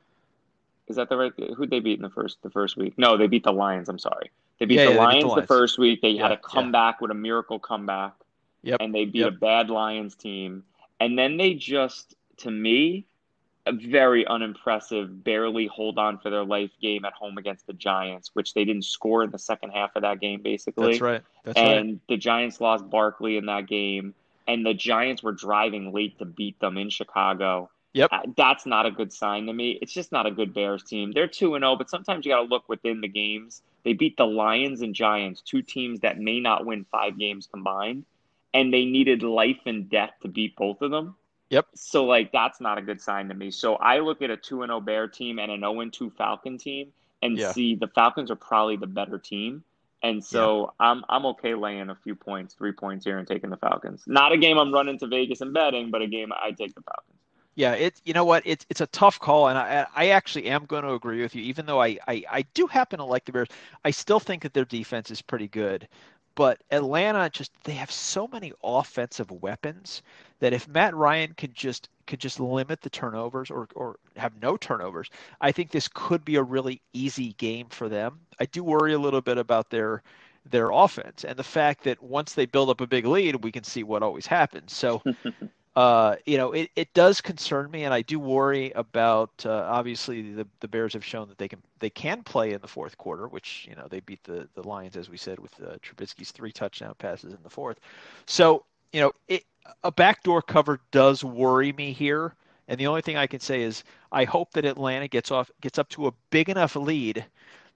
is that the right? Who'd they beat in the first the first week? No, they beat the Lions. I'm sorry. They beat, yeah, the, yeah, Lions they beat the Lions the first week. They yeah, had a comeback with a miracle comeback. Yep. And they beat yep. a bad Lions team. And then they just, to me, a very unimpressive, barely hold on for their life game at home against the Giants, which they didn't score in the second half of that game, basically. That's right. That's and right. the Giants lost Barkley in that game. and the Giants were driving late to beat them in Chicago. Yep. Uh, that's not a good sign to me. It's just not a good Bears team. They're 2 and 0, but sometimes you got to look within the games. They beat the Lions and Giants, two teams that may not win 5 games combined, and they needed life and death to beat both of them. Yep. So like that's not a good sign to me. So I look at a 2 and 0 Bear team and an 0 and 2 Falcon team and Yeah. see the Falcons are probably the better team. And so I'm I'm okay laying a few points, three points here, and taking the Falcons. Not a game I'm running to Vegas and betting, but a game I take the Falcons. Yeah, it's you know what it's it's a tough call, and I I actually am going to agree with you. Even though I, I I do happen to like the Bears, I still think that their defense is pretty good. But Atlanta just they have so many offensive weapons that if Matt Ryan could just could just limit the turnovers or or have no turnovers, I think this could be a really easy game for them. I do worry a little bit about their their offense and the fact that once they build up a big lead, we can see what always happens. So uh, you know, it, it does concern me, and I do worry about. Uh, obviously, the the Bears have shown that they can they can play in the fourth quarter, which you know they beat the the Lions as we said with uh, Trubisky's three touchdown passes in the fourth. So you know, it, a backdoor cover does worry me here, and the only thing I can say is I hope that Atlanta gets off gets up to a big enough lead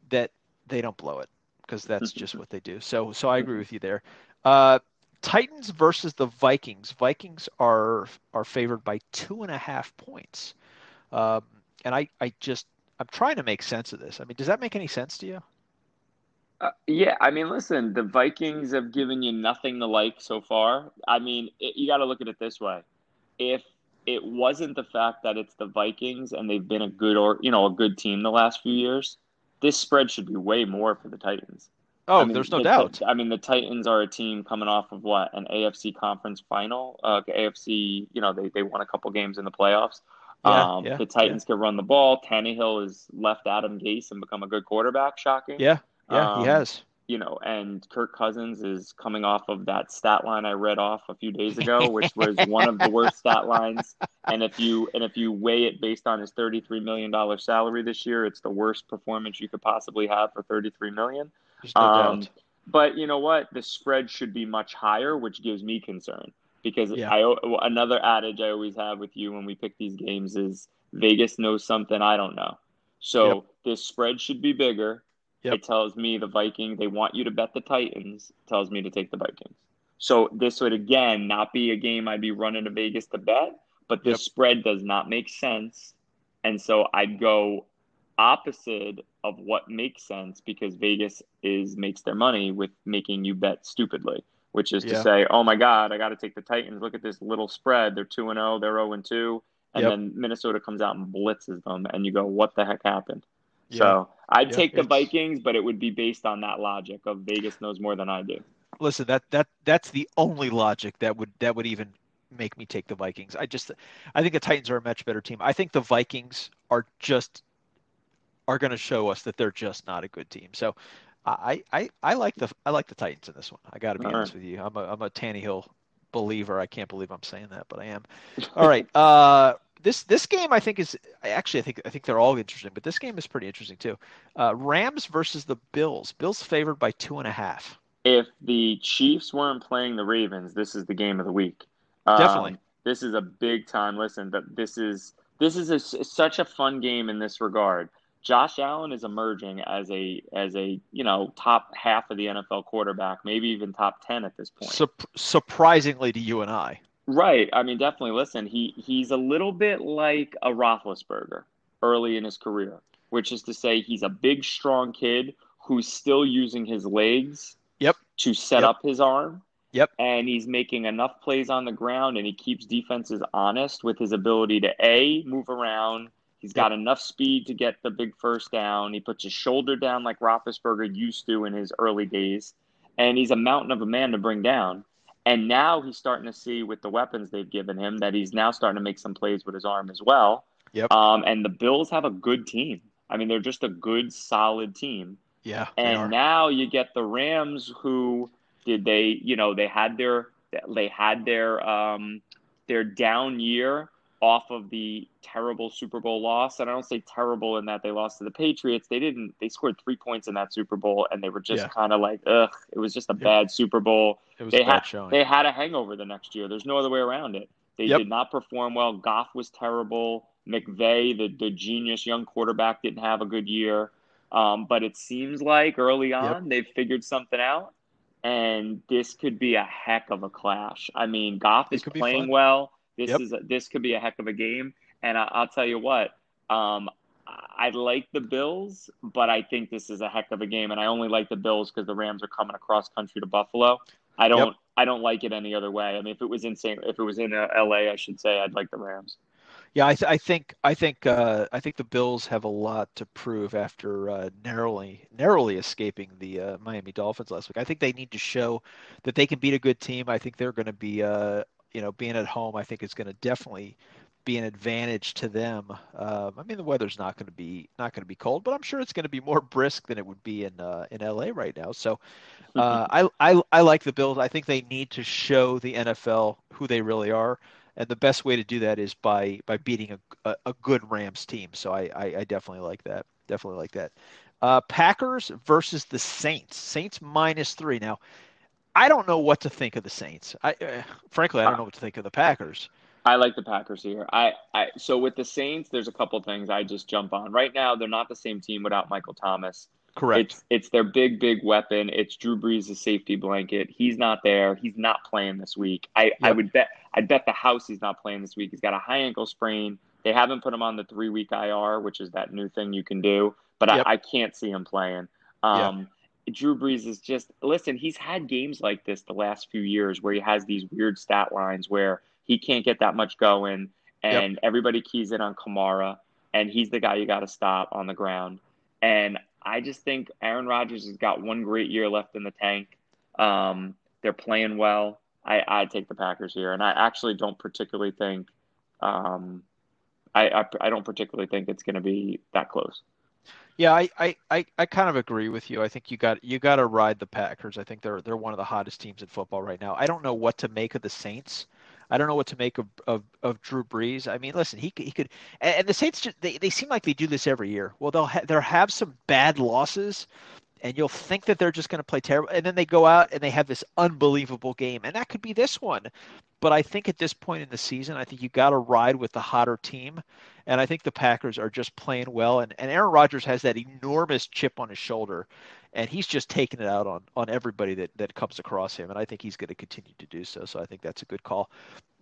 that they don't blow it because that's just what they do. So so I agree with you there. Uh, Titans versus the Vikings. Vikings are are favored by two and a half points, um, and I I just I'm trying to make sense of this. I mean, does that make any sense to you? Uh, yeah, I mean, listen, the Vikings have given you nothing to like so far. I mean, it, you got to look at it this way: if it wasn't the fact that it's the Vikings and they've been a good or you know a good team the last few years, this spread should be way more for the Titans. Oh, I mean, there's no the- doubt. I mean, the Titans are a team coming off of what an AFC conference final. Uh, AFC, you know, they they won a couple games in the playoffs. Yeah, um, yeah, the Titans can run the ball. Tannehill has left Adam Gase and become a good quarterback. Shocking. Yeah, yeah, he Um, has. You know, and Kirk Cousins is coming off of that stat line I read off a few days ago, which was one of the worst stat lines. And if you and if you weigh it based on his thirty-three million dollar salary this year, it's the worst performance you could possibly have for thirty-three million. No Um, but you know what? The spread should be much higher, which gives me concern because Yeah. I another adage I always have with you when we pick these games is Vegas knows something I don't know. So Yep. this spread should be bigger. Yep. It tells me the Vikings they want you to bet the Titans. It tells me to take the Vikings. So this would again not be a game I'd be running to Vegas to bet, but this Yep. spread does not make sense. And so I'd go opposite of what makes sense because Vegas is makes their money with making you bet stupidly, which is to say, "Oh my god, I got to take the Titans. Look at this little spread. They're 2 and 0, they're 0 and 2." And Yep. then Minnesota comes out and blitzes them and you go, "What the heck happened?" Yeah. So, I'd Yeah, take the Vikings, but it would be based on that logic of Vegas knows more than I do. Listen, that that that's the only logic that would that would even make me take the Vikings. I just I think the Titans are a much better team. I think the Vikings are just are going to show us that they're just not a good team. So I I I like the I like the Titans in this one. I got to be All honest with you. I'm a I'm a Tannehill believer. I can't believe I'm saying that, but I am. All right. Uh this this game I think is actually I think I think they're all interesting, but this game is pretty interesting too. Uh, Rams versus the Bills. Bills favored by two and a half. If the Chiefs weren't playing the Ravens, this is the game of the week. Um, Definitely. this is a big time. Listen, this is this is a, such a fun game in this regard. Josh Allen is emerging as a as a you know top half of the NFL quarterback, maybe even top ten at this point. Sup- surprisingly to you and I. Right. I mean, definitely. Listen, he he's a little bit like a Roethlisberger early in his career, which is to say, he's a big, strong kid who's still using his legs. Yep. To set Yep. up his arm. Yep. And he's making enough plays on the ground, and he keeps defenses honest with his ability to a move around. He's got enough speed to get the big first down. He puts his shoulder down like Roethlisberger used to in his early days, and he's a mountain of a man to bring down. And now he's starting to see with the weapons they've given him that he's now starting to make some plays with his arm as well. Yep. Um, and the Bills have a good team. I mean, they're just a good, solid team. Yeah. And now you get the Rams, who did they? You know, they had their they had their um, their down year off of the terrible Super Bowl loss. And I don't say terrible in that they lost to the Patriots. They didn't. They scored three points in that Super Bowl, and they were just Yeah. kind of like, ugh. It was just a Yeah. bad Super Bowl. It was They a bad had showing. they had a hangover the next year. There's no other way around it. They Yep. did not perform well. Goff was terrible. McVay, the the genius young quarterback, didn't have a good year. Um, but it seems like early on they've figured something out, and this could be a heck of a clash. I mean, Goff It is playing well. This Yep. is a, this could be a heck of a game, and I, I'll tell you what. Um, I like the Bills, but I think this is a heck of a game, and I only like the Bills because the Rams are coming across country to Buffalo. I don't. Yep. I don't like it any other way. I mean, if it was in St. if it was in uh, L.A., I should say I'd like the Rams. Yeah, I, th- I think I think uh, I think the Bills have a lot to prove after uh, narrowly narrowly escaping the uh, Miami Dolphins last week. I think they need to show that they can beat a good team. I think they're going to be uh, you know being at home. I think is going to definitely be an advantage to them. Um, I mean, the weather's not going to be not going to be cold, but I'm sure it's going to be more brisk than it would be in uh, in LA right now. So uh, I, I I like the Bills. I think they need to show the NFL who they really are, and the best way to do that is by by beating a a, a good Rams team. So I, I I definitely like that. Definitely like that. Uh, Packers versus the Saints. Saints minus three. Now, I don't know what to think of the Saints. I uh, frankly I don't know what to think of the Packers. I like the Packers here. I, I so with the Saints, there's a couple things I just jump on. Right now, they're not the same team without Michael Thomas. Correct. It's it's their big big weapon. It's Drew Brees' safety blanket. He's not there. He's not playing this week. I, I would bet I'd bet the house he's not playing this week. He's got a high ankle sprain. They haven't put him on the three week IR, which is that new thing you can do. But Yep. I, I can't see him playing. Yeah. Um, Drew Brees is just listen. He's had games like this the last few years where he has these weird stat lines where he can't get that much going, and everybody keys in on Kamara, and he's the guy you got to stop on the ground. And I just think Aaron Rodgers has got one great year left in the tank. Um, they're playing well. I I take the Packers here, and I actually don't particularly think. Um, I, I, I don't particularly think it's going to be that close. Yeah, I, I, I, I kind of agree with you. I think you got you got to ride the Packers. I think they're they're one of the hottest teams in football right now. I don't know what to make of the Saints. I don't know what to make of, of, of Drew Brees. I mean, listen, he could, he could, and, the Saints just they, they seem like they do this every year. Well, they'll ha- they'll have some bad losses, and you'll think that they're just going to play terrible, and then they go out and they have this unbelievable game, and that could be this one. But I think at this point in the season, I think you got to ride with the hotter team. And I think the Packers are just playing well. And, and Aaron Rodgers has that enormous chip on his shoulder, and he's just taking it out on, on everybody that, that comes across him. And I think he's going to continue to do so. So I think that's a good call.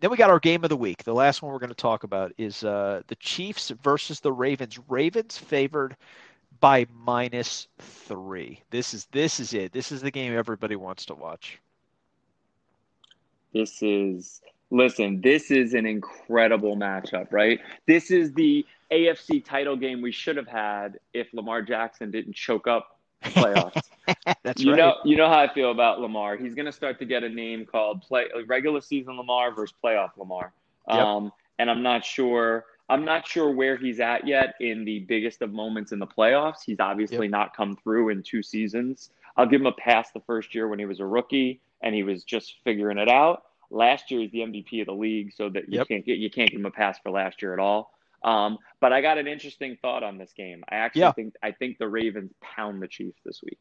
Then we got our game of the week. The last one we're going to talk about is uh, the Chiefs versus the Ravens. Ravens favored by minus three. This is this is it. This is the game everybody wants to watch. This is listen, this is an incredible matchup, right? This is the AFC title game we should have had if Lamar Jackson didn't choke up playoffs. That's you right. know, you know how I feel about Lamar. He's going to start to get a name called play regular season Lamar versus playoff Lamar. Yep. Um, and I'm not sure. I'm not sure where he's at yet in the biggest of moments in the playoffs. He's obviously Yep. not come through in two seasons. I'll give him a pass the first year when he was a rookie and he was just figuring it out. Last year he's the MVP of the league, so that you Yep. can't get you can't give him a pass for last year at all. Um, but I got an interesting thought on this game. I actually Yeah. think I think the Ravens pound the Chiefs this week.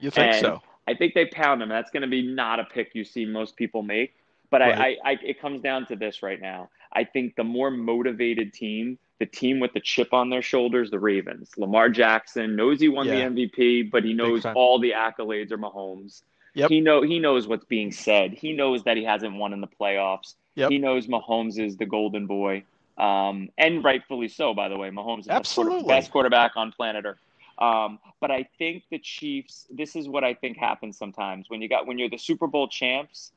You think And so? I think they pound them. That's going to be not a pick you see most people make. But I, Right. I, I, it comes down to this right now. I think the more motivated team, the team with the chip on their shoulders, the Ravens. Lamar Jackson knows he won Yeah. the MVP, but he knows all the accolades are Mahomes. Yep. He know he knows what's being said. He knows that he hasn't won in the playoffs. Yep. He knows Mahomes is the golden boy, um, and rightfully so. By the way, Mahomes is the Absolutely. best quarterback on planet Earth. Um, but I think the Chiefs. This is what I think happens sometimes when you got when you're the Super Bowl champs.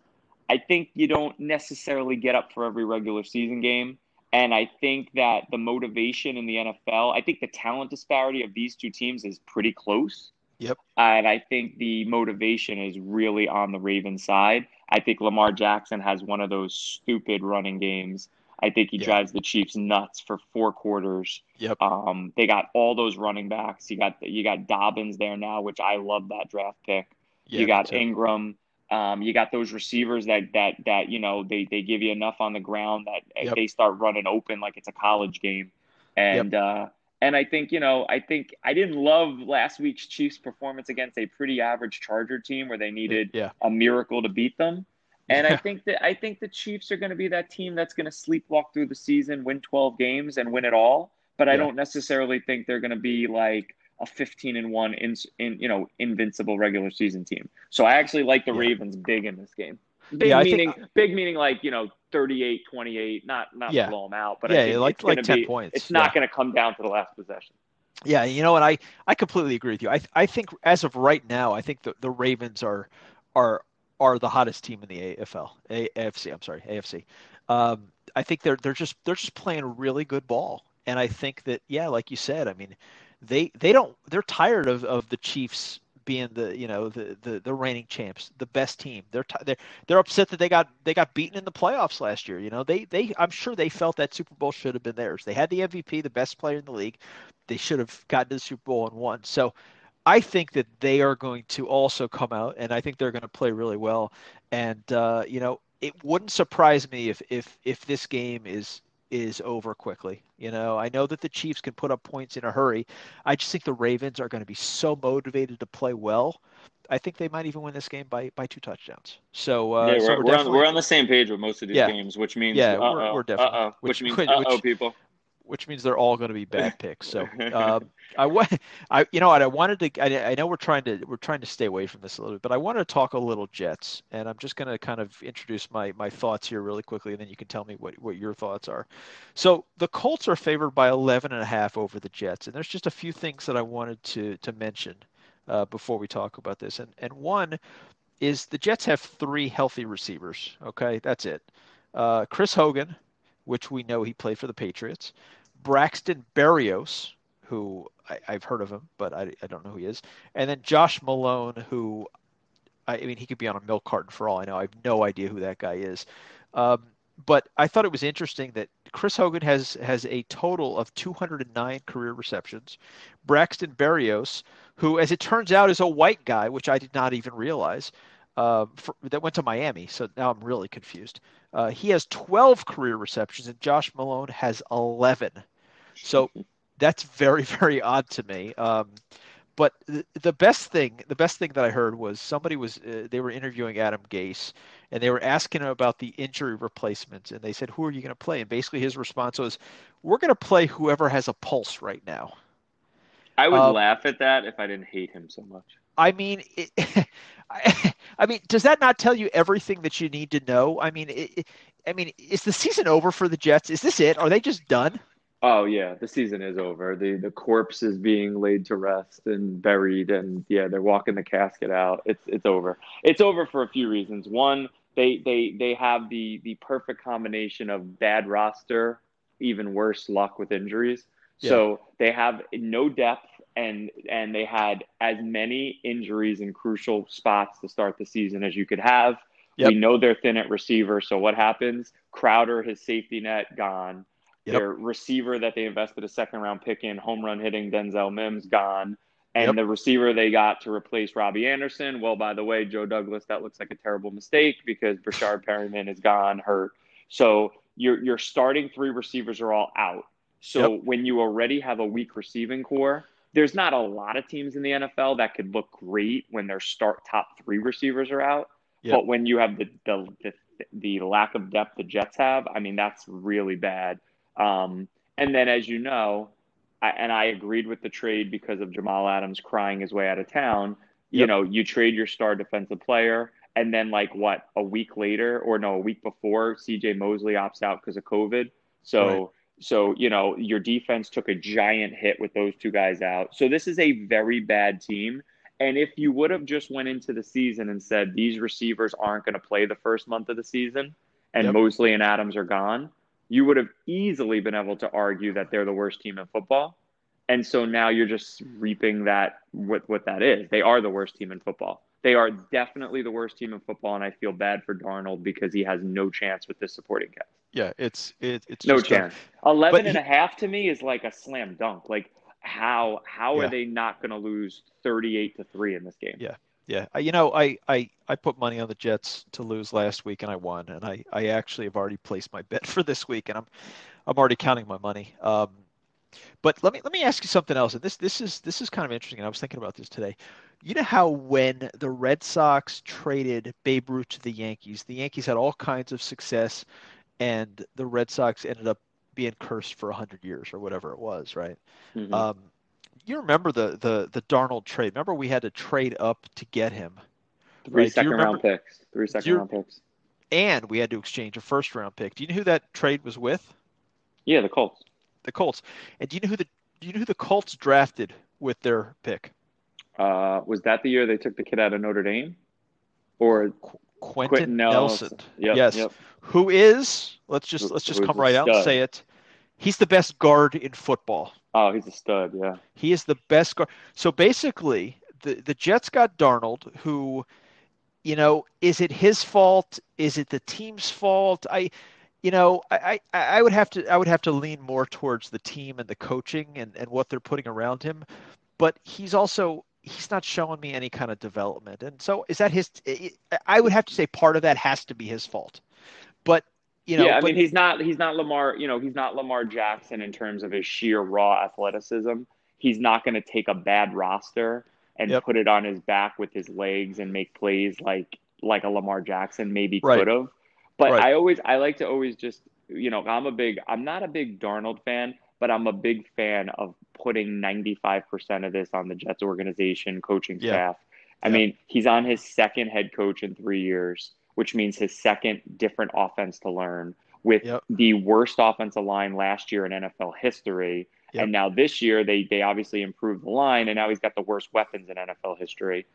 I think you don't necessarily get up for every regular season game. And I think that the motivation in the NFL, I think the talent disparity of these two teams is pretty close. Yep. And I think the motivation is really on the Ravens side. I think Lamar Jackson has one of those stupid running games. I think he Yeah. drives the Chiefs nuts for four quarters. Yep. Um, they got all those running backs. You got you got Dobbins there now, which I love that draft pick. Yeah, you got. Ingram. Um, you got those receivers that that that you know they they give you enough on the ground that yep. they start running open like it's a college game, and yep. uh, and I think you know I think I didn't love last week's Chiefs performance against a pretty average Charger team where they needed yeah. a miracle to beat them. And I think that I think the Chiefs are going to be that team that's going to sleepwalk through the season, win 12 games, and win it all. But I don't necessarily think they're going to be like a 15 and one in, in you know invincible regular season team. So I actually like the yeah. Ravens big in this game. Big yeah, meaning think, big meaning like you know 38 28 not not yeah. blow them out but yeah like like 10 be, points it's not going to come down to the last possession. Yeah you know what? I I completely agree with you. I I think as of right now I think the the Ravens are are are the hottest team in the AFL AFC I'm sorry AFC um, I think they're they're just they're just playing really good ball. And I think that yeah like you said I mean they they don't they're tired of, of the Chiefs being the you know the, the the reigning champs, the best team. They're they're they're upset that they got they got beaten in the playoffs last year. You know they they I'm sure they felt that Super Bowl should have been theirs. They had the MVP, the best player in the league. They should have gotten to the Super Bowl and won. So I think that they are going to also come out, and I think they're going to play really well. And uh, you know, it wouldn't surprise me if if if this game is is over quickly. You know, I know that the Chiefs can put up points in a hurry. I just think the Ravens are going to be so motivated to play well. I think they might even win this game by by two touchdowns. So, uh, yeah, we're, so we're, we're, on, we're, on, the same page with most of these yeah. games, which means yeah, we're, definitely which, which means oh, people which means they're all going to be bad picks. So um, I want, I you know what I wanted to. I, I, know we're trying to we're trying to stay away from this a little bit, but I want to talk a little Jets, and I'm just going to kind of introduce my my thoughts here really quickly, and then you can tell me what what your thoughts are. So the Colts are favored by 11 and a half over the Jets, and there's just a few things that I wanted to to mention uh, before we talk about this, and and one is the Jets have three healthy receivers. Okay, that's it. Uh, Chris Hogan, which we know he played for the Patriots. Braxton Berrios, who I, have heard of him, but I, I, don't know who he is. And then Josh Malone, who I, mean, he could be on a milk carton for all I know. I have no idea who that guy is. Um, but I thought it was interesting that Chris Hogan has has a total of 209 career receptions. Braxton Berrios, who, as it turns out, is a white guy, which I did not even realize, uh, for, that went to Miami. So now I'm really confused. Uh, he has 12 career receptions, and Josh Malone has 11. So that's very, very odd to me. Um, but the, the, best thing, the best thing that I heard was somebody was uh, they were interviewing Adam Gase, and they were asking him about the injury replacements, and they said, "Who are you going to play?" And basically, his response was, "We're going to play whoever has a pulse right now." I would um, laugh at that if I didn't hate him so much. I mean, it, I, I, mean, does that not tell you everything that you need to know? I mean, it, I mean, is the season over for the Jets? Is this it? Are they just done? Oh yeah, the season is over. the The corpse is being laid to rest and buried, and yeah, they're walking the casket out. It's it's over. It's over for a few reasons. One, they they they have the the perfect combination of bad roster, even worse luck with injuries. Yeah. So they have no depth and and they had as many injuries in crucial spots to start the season as you could have. Yep. We know they're thin at receiver, so what happens? Crowder, his safety net, gone. Yep. Their receiver that they invested a second round pick in, home run hitting Denzel Mims, gone. And yep. the receiver they got to replace Robbie Anderson, well, by the way, Joe Douglas, that looks like a terrible mistake because Breshad Perriman is gone, hurt. So your your starting three receivers are all out. So yep. when you already have a weak receiving corps, there's not a lot of teams in the NFL that could look great when their start top three receivers are out. Yep. But when you have the, the, the the lack of depth the Jets have, I mean that's really bad. Um, and then, as you know, I, and I agreed with the trade because of Jamal Adams crying his way out of town. Yep. You know, you trade your star defensive player, and then like what a week later, or no, a week before, C.J. Mosley opts out because of COVID. So. Right so, you know, your defense took a giant hit with those two guys out. So this is a very bad team. And if you would have just went into the season and said these receivers aren't going to play the first month of the season and yep. Mosley and Adams are gone, you would have easily been able to argue that they're the worst team in football. And so now you're just reaping that what what that is. They are the worst team in football. They are definitely the worst team in football, and I feel bad for Darnold because he has no chance with this supporting cast yeah, it's it, it's no chance. A, 11 and he, a half to me is like a slam dunk. Like how how yeah. are they not going to lose 38 to 3 in this game? Yeah. Yeah, you know, I, I I put money on the Jets to lose last week and I won, and I, I actually have already placed my bet for this week, and I'm I'm already counting my money. Um, but let me let me ask you something else, and this this is this is kind of interesting. And I was thinking about this today. You know how when the Red Sox traded Babe Ruth to the Yankees, the Yankees had all kinds of success, and the Red Sox ended up being cursed for hundred years or whatever it was, right? Mhm. Um, you remember the the the Darnold trade? Remember we had to trade up to get him, Three right, second round picks. Three second you- round picks. and we had to exchange a first round pick. Do you know who that trade was with? Yeah, the Colts. The Colts. And do you know who the do you know who the Colts drafted with their pick? Uh, was that the year they took the kid out of Notre Dame? Or Quenton, Quenton Nelson. Nelson. Yep, yes. yep. Who is? Let's just let's just come right out and say it. He's the best guard in football. Oh, he's a stud. Yeah. He is the best guard. So basically, the the Jets got Darnold, who, you know, is it his fault? Is it the team's fault? I, you know, I, I, I would have to I would have to lean more towards the team and the coaching and, and what they're putting around him. But he's also he's not showing me any kind of development. And so is that his I would have to say part of that has to be his fault. But you know, yeah, I but- mean he's not he's not Lamar, you know, he's not Lamar Jackson in terms of his sheer raw athleticism. He's not going to take a bad roster and Yep. put it on his back with his legs and make plays like like a Lamar Jackson maybe Right. could have. But Right. I always I like to always just you know, I'm a big I'm not a big Darnold fan, but I'm a big fan of putting 95% of this on the Jets organization, coaching Yeah. staff. I Yeah. mean, he's on his second head coach in 3 years, which means his second different offense to learn with Yep. the worst offensive line last year in NFL history. Yep. And now this year they they obviously improved the line and now he's got the worst weapons in NFL history.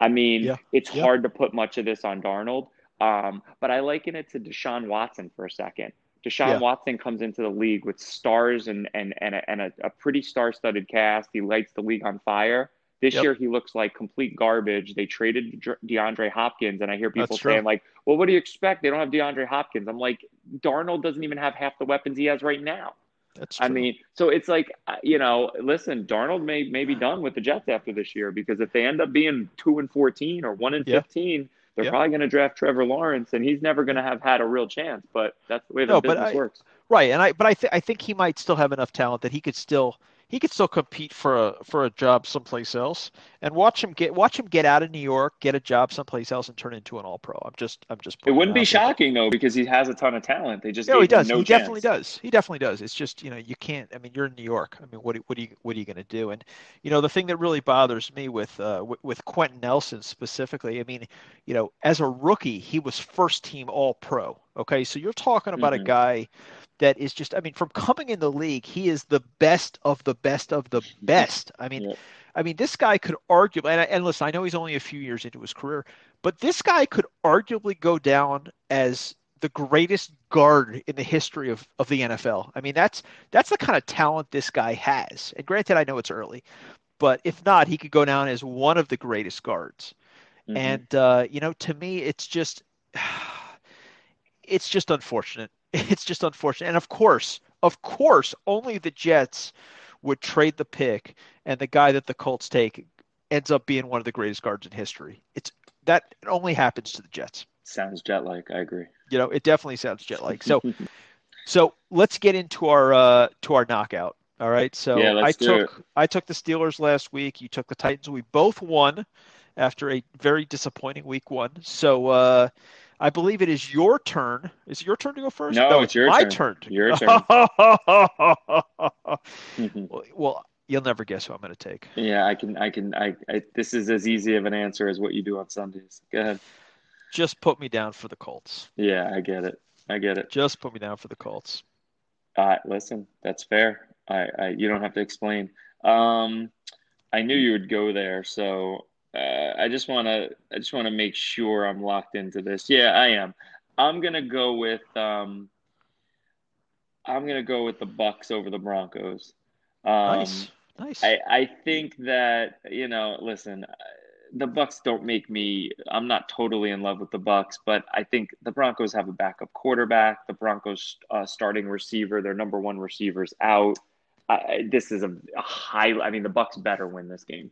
I mean, Yeah. it's Yeah. hard to put much of this on Darnold. Um, but I liken it to Deshaun Watson for a second. Deshaun Yeah. Watson comes into the league with stars and and and a, and a, a pretty star-studded cast. He lights the league on fire. This Yep. year he looks like complete garbage. They traded DeAndre Hopkins, and I hear people That's true. saying like, "Well, what do you expect? They don't have DeAndre Hopkins." I'm like, Darnold doesn't even have half the weapons he has right now. that's true. I mean, so it's like uh, you know, listen, Darnold may may be done with the Jets after this year because if they end up being two and fourteen or one and Yeah. fifteen, they're Yeah. probably going to draft Trevor Lawrence, and he's never going to have had a real chance. But that's the way the No, but business I- works. Right, and I but I think I think he might still have enough talent that he could still he could still compete for a for a job someplace else and watch him get watch him get out of New York, get a job someplace else, and turn into an All Pro. I'm just I'm just. It wouldn't be there. shocking though because he has a ton of talent. They just No, he him does. no he chance. definitely does. He definitely does. It's just you know you can't. I mean, you're in New York. I mean, what what are you what are you going to do? And you know the thing that really bothers me with uh, with, with Quenton Nelson specifically. I mean, you know, as a rookie, he was first team All Pro. Okay, so you're talking about a Mhm. guy that is just. I mean, from coming in the league, he is the best of the best of the best. I mean. Yep. I mean, this guy could arguably, and, and listen, I know he's only a few years into his career, but this guy could arguably go down as the greatest guard in the history of, of the NFL. I mean, that's that's the kind of talent this guy has. And granted, I know it's early, but if not, he could go down as one of the greatest guards. Mhm. And uh, you know, to me, it's just it's just unfortunate. It's just unfortunate. And of course, of course, only the Jets would trade the pick, and the guy that the Colts take ends up being one of the greatest guards in history. It's that it only happens to the Jets. sounds jet like. I agree. You know, it definitely sounds jet like. So, so let's get into our uh, to our knockout. All right. So Yeah, I took I took the Steelers last week. You took the Titans. We both won after a very disappointing week one. So uh, I believe it is your turn. Is it your turn to go first? No, it's your my turn. turn. Your turn. well, well, you'll never guess who I'm going to take. yeah, I can. I can. I, I. This is as easy of an answer as what you do on Sundays. Go ahead. Just put me down for the Colts. Yeah, I get it. I get it. Just put me down for the Colts. Uh, listen, that's fair. I, I. You don't have to explain. Um, I knew you would go there, so uh, I just want to. I just want to make sure I'm locked into this. Yeah, I am. I'm gonna go with. Um, I'm gonna go with the Bucs over the Broncos. Um, Nice, nice. I, I think that you know, listen, uh, the Bucs don't make me. I'm not totally in love with the Bucs, but I think the Broncos have a backup quarterback. The Broncos uh, starting receiver, their number one receivers out. I, I- this is a, a high. I mean, the Bucs better win this game.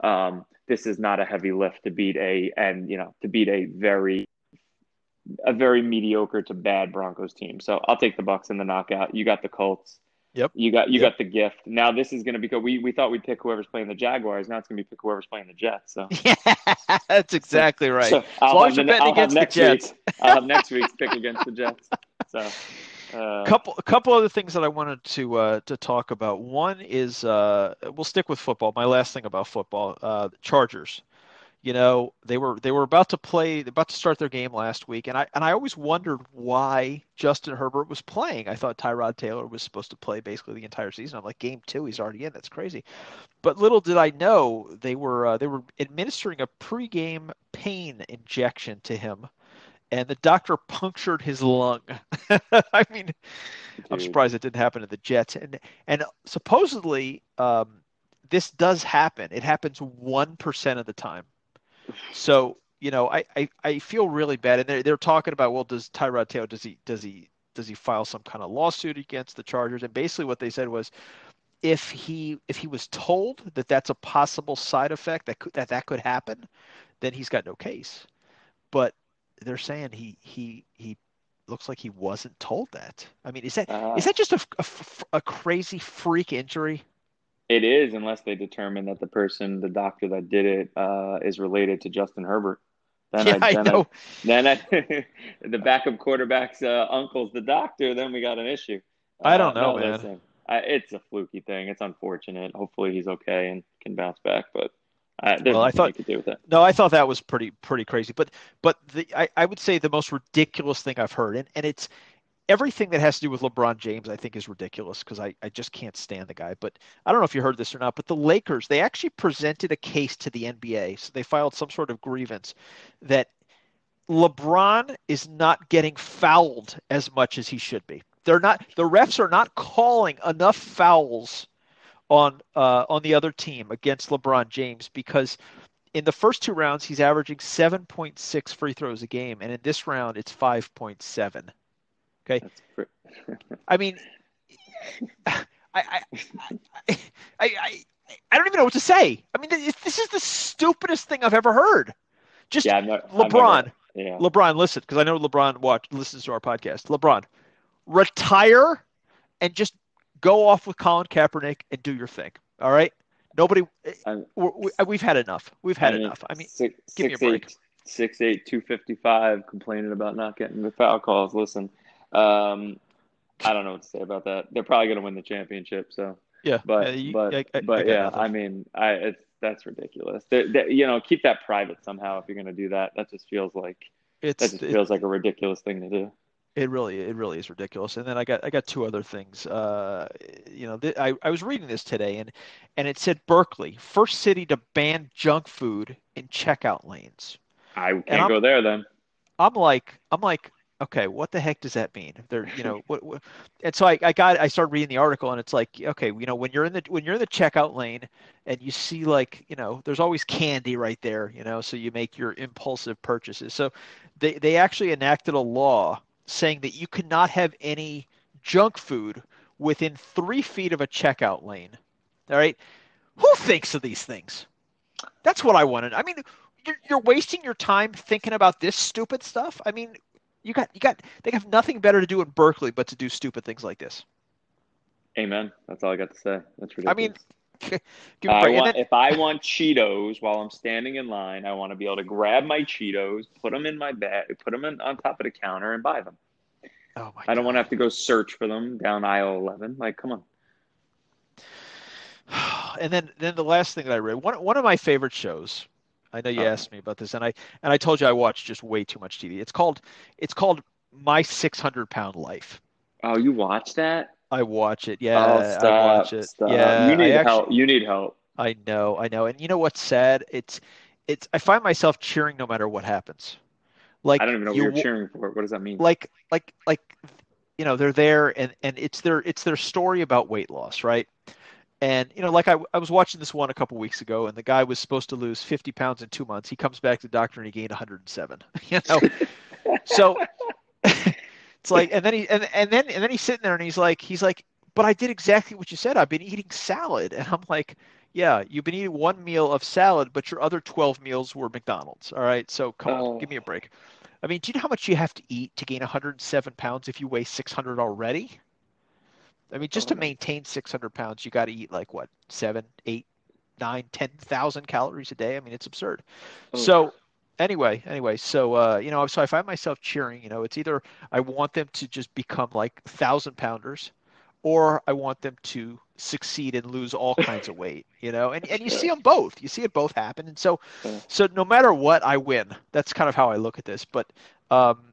um, this is not a heavy lift to beat a and you know to beat a very a very mediocre to bad Broncos team. So I'll take the Bucs in the knockout. You got the Colts. Yep. You got you Yep. got the gift. Now this is going to be good. We we thought we'd pick whoever's playing the Jaguars. Now it's going to be pick whoever's playing the Jets. So Yeah, that's exactly right. So as I'll have the- I'll have against the next Jets. week- I'll have next week's pick against the Jets. So uh, couple a couple other things that I wanted to uh, to talk about. One is uh, we'll stick with football. My last thing about football, uh, Chargers. You know they were they were about to play, about to start their game last week, and I and I always wondered why Justin Herbert was playing. I thought Tyrod Taylor was supposed to play basically the entire season. I'm like, game two, he's already in. That's crazy. But little did I know they were uh, they were administering a pregame pain injection to him, and the doctor punctured his lung. I mean, I'm surprised it didn't happen to the Jets. And and supposedly, um, this does happen. It happens one percent of the time. So you know, I, I, I feel really bad. And they're they're talking about well, does Tyrod Taylor does he does he does he file some kind of lawsuit against the Chargers? And basically, what they said was, if he if he was told that that's a possible side effect that could, that that could happen, then he's got no case. But they're saying he he he looks like he wasn't told that. I mean, is that uh, is that just a, a, a crazy freak injury? It is, unless they determine that the person, the doctor that did it, uh, is related to Justin Herbert. Then yeah, I then know. then I, the backup quarterback's uh, uncle's the doctor. Then we got an issue. I don't Uh, know, no, man. listen, I, it's a fluky thing. It's unfortunate. Hopefully he's okay and can bounce back. But uh, Well, I thought- you could do with it. No, I thought that was pretty pretty crazy. But but the I, I would say the most ridiculous thing I've heard, and, and it's everything that has to do with LeBron James, I think is ridiculous because I, I just can't stand the guy. But I don't know if you heard this or not, but the Lakers, they actually presented a case to the NBA. So they filed some sort of grievance that LeBron is not getting fouled as much as he should be. They're not the refs are not calling enough fouls on uh, on the other team against LeBron James because in the first two rounds he's averaging 7.6 free throws a game and in this round it's 5.7. Okay, I mean I I, I I I don't even know what to say. I mean this this is the stupidest thing I've ever heard. Just yeah, not, LeBron yeah, LeBron, listen, because I know LeBron watch listens to our podcast. LeBron, retire and just go off with Colin Kaepernick and do your thing. All right. Nobody. We we've had enough. We've had enough. I mean, six, give me a break. eight, six, eight, 255 complaining about not getting the foul calls. Listen, um, I don't know what to say about that. They're probably going to win the championship. So, yeah. but uh, you- but I- I- I but yeah, nothing. I mean, I it's that's ridiculous. They, they- you know, keep that private somehow if you're going to do that. That just feels like that just it, feels like a ridiculous thing to do. It really it really is ridiculous. And then I got I got two other things. Uh, you know, th- I I was reading this today and and it said Berkeley first city to ban junk food in checkout lanes. I can't go there then. I'm like, I'm like, okay, what the heck does that mean? They're, you know, what, what, and so I, I got, I started reading the article, and it's like, okay, you know, when you're in the when you're in the checkout lane, and you see like, you know, there's always candy right there, you know, so you make your impulsive purchases. So they they actually enacted a law saying that you cannot have any junk food within three feet of a checkout lane. All right, who thinks of these things? That's what I wanted. I mean, you're, you're wasting your time thinking about this stupid stuff. I mean, you got you got they have nothing better to do in Berkeley but to do stupid things like this. Amen. That's all I got to say. That's ridiculous. I mean, Give me a I want, if I want Cheetos while I'm standing in line, I want to be able to grab my Cheetos, put them in my bag, put them in, on top of the counter, and buy them. oh my I don't God. want to have to go search for them down aisle 11. Like, come on. and then then the last thing that I read one one of my favorite shows. I know you Oh. asked me about this, and I and I told you I watch just way too much TV. It's called it's called My Six Hundred Pound Life. Oh, you watch that? I watch it. Yeah, oh, I watch it. Stop. Yeah, you need actually, help. You need help. I know, I know. And you know what's sad? It's it's I find myself cheering no matter what happens. Like I don't even know what you you're cheering for. What does that mean? like like like you know they're there and and it's their it's their story about weight loss right and you know like I, I was watching this one a couple weeks ago and the guy was supposed to lose 50 pounds in two months he comes back to the doctor and he gained 107 you know so it's like and then he and, and then and then he's sitting there and he's like he's like but I did exactly what you said. I've been eating salad, and I'm like, yeah, you've been eating one meal of salad, but your other 12 meals were McDonald's. All right, so come on, Oh. give me a break. I mean, do you know how much you have to eat to gain 107 pounds if you weigh 600 already? I mean, just to maintain 600 pounds, you got to eat like what, seven, eight, nine, ten thousand calories a day. I mean, it's absurd. Oh. So anyway, anyway, so uh, you know, so I find myself cheering. You know, it's either I want them to just become like thousand pounders, or I want them to succeed and lose all kinds of weight. You know, and and you see them both. You see it both happen. And so, so no matter what, I win. That's kind of how I look at this. But, um,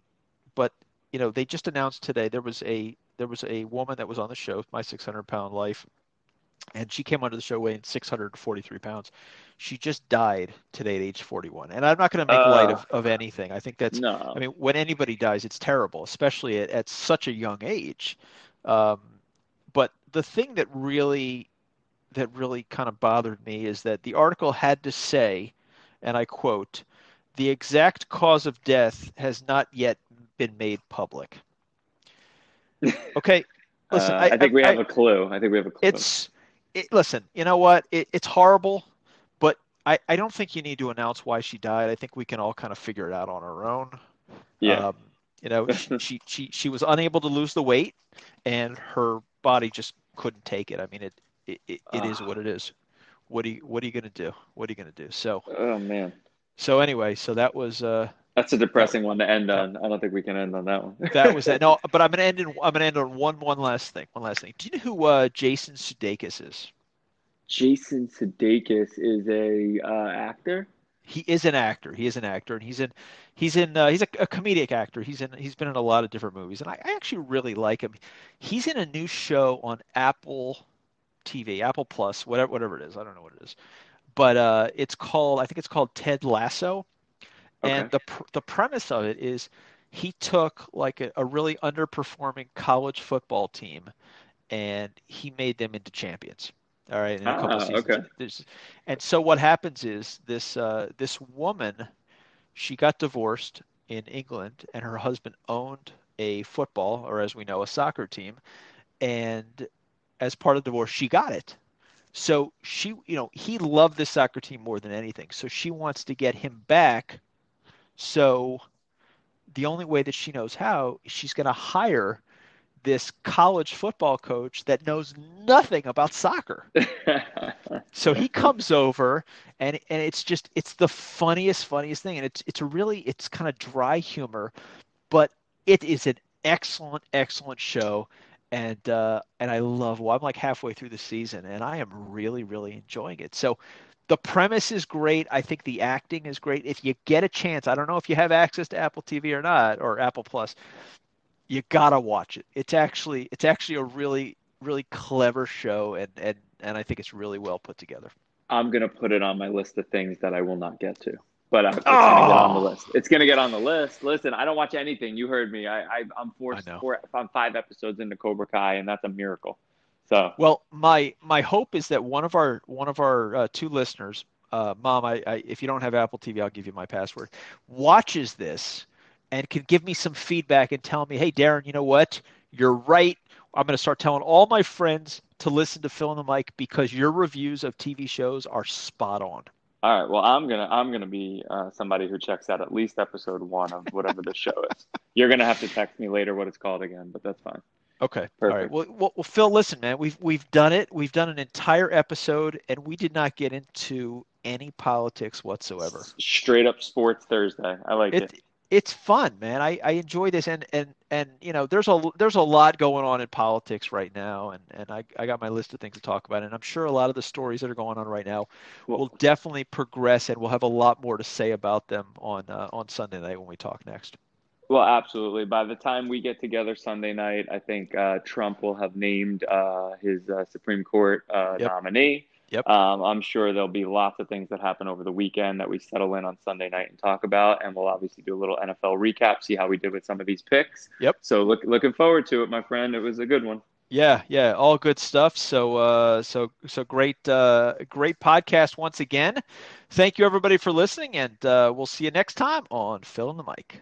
but you know, they just announced today there was a there was a woman that was on the show, My 600 Pound Life, and she came onto the show weighing 643 pounds. She just died today at age 41. And I'm not going to make light Uh. of, of anything. I think that's, no. I mean, when anybody dies, it's terrible, especially at, at such a young age. Um, but the thing that really, that really kind of bothered me is that the article had to say, and I quote, the exact cause of death has not yet been made public. Okay, listen, Uh, I, I, think we I- have a clue. I think we have a clue. it's it, listen, you know what? It, it's horrible, but I, I don't think you need to announce why she died. I think we can all kind of figure it out on our own. yeah. Um, you know, she, she she she was unable to lose the weight, and her body just couldn't take it. I mean, it it, it, it is Ah. what it is. What are you what are you gonna do? What are you gonna do? So oh man, so anyway, so that was uh that's a depressing one to end on. I don't think we can end on that one. that was that. No, but I'm gonna end in I'm gonna end on one one last thing. One last thing. Do you know who uh, Jason Sudeikis is? Jason Sudeikis is a uh, actor. he is an actor. He is an actor, and he's in he's in uh, he's a, a comedic actor. He's in he's been in a lot of different movies, and I, I actually really like him. He's in a new show on Apple TV, Apple Plus, whatever whatever it is. I don't know what it is, but uh, it's called I think it's called Ted Lasso, and Okay. the pr- the premise of it is he took like a, a really underperforming college football team, and he made them into champions. All right, in a couple Ah, seasons. okay. There's- and so what happens is this uh, this woman, she got divorced in England, and her husband owned a football, or as we know, a soccer team, and as part of the divorce, she got it. So she, you know, he loved this soccer team more than anything. So she wants to get him back. So the only way that she knows how, she's going to hire this college football coach that knows nothing about soccer. So he comes over and and it's just it's the funniest funniest thing and it's it's really it's kind of dry humor, but it is an excellent excellent show and uh and I love well I'm like halfway through the season and I am really really enjoying it. So the premise is great. I think the acting is great. If you get a chance, I don't know if you have access to Apple TV or not or Apple Plus, you gotta watch it. It's actually it's actually a really really clever show and and and I think it's really well put together. I'm gonna put it on my list of things that I will not get to, but uh, it's gonna get on the Oh. list. It's gonna get on the list. Listen, I don't watch anything. You heard me. I, I I'm forced. I. Four, I'm five episodes into Cobra Kai, and that's a miracle. So Well, my my hope is that one of our one of our uh, two listeners, uh, Mom, I, I if you don't have Apple TV, I'll give you my password. Watches this and can give me some feedback and tell me, hey, Darren, you know what? You're right. I'm going to start telling all my friends to listen to Phil and the Mic because your reviews of TV shows are spot on. all right. Well, I'm gonna I'm gonna be uh, somebody who checks out at least episode one of whatever the show is. You're gonna have to text me later what it's called again, but that's fine. Okay. All right. Perfect. Well, well, well, Phil, listen, man. We've we've done it. We've done an entire episode, and we did not get into any politics whatsoever. Straight up sports Thursday. I like it. it it's fun man i i enjoy this and and and you know there's a there's a lot going on in politics right now and and i i got my list of things to talk about and i'm sure a lot of the stories that are going on right now Well- will definitely progress and we'll have a lot more to say about them on uh, on sunday night when we talk next Well, absolutely. By the time we get together Sunday night, I think uh, Trump will have named uh, his uh, Supreme Court uh, Yep. nominee. Yep. Um, I'm sure there'll be lots of things that happen over the weekend that we settle in on Sunday night and talk about, and we'll obviously do a little NFL recap, see how we did with some of these picks. Yep. So look, looking forward to it, my friend. It was a good one. yeah yeah all good stuff so uh so so great uh great podcast once again thank you everybody for listening and uh we'll see you next time on phil and the mic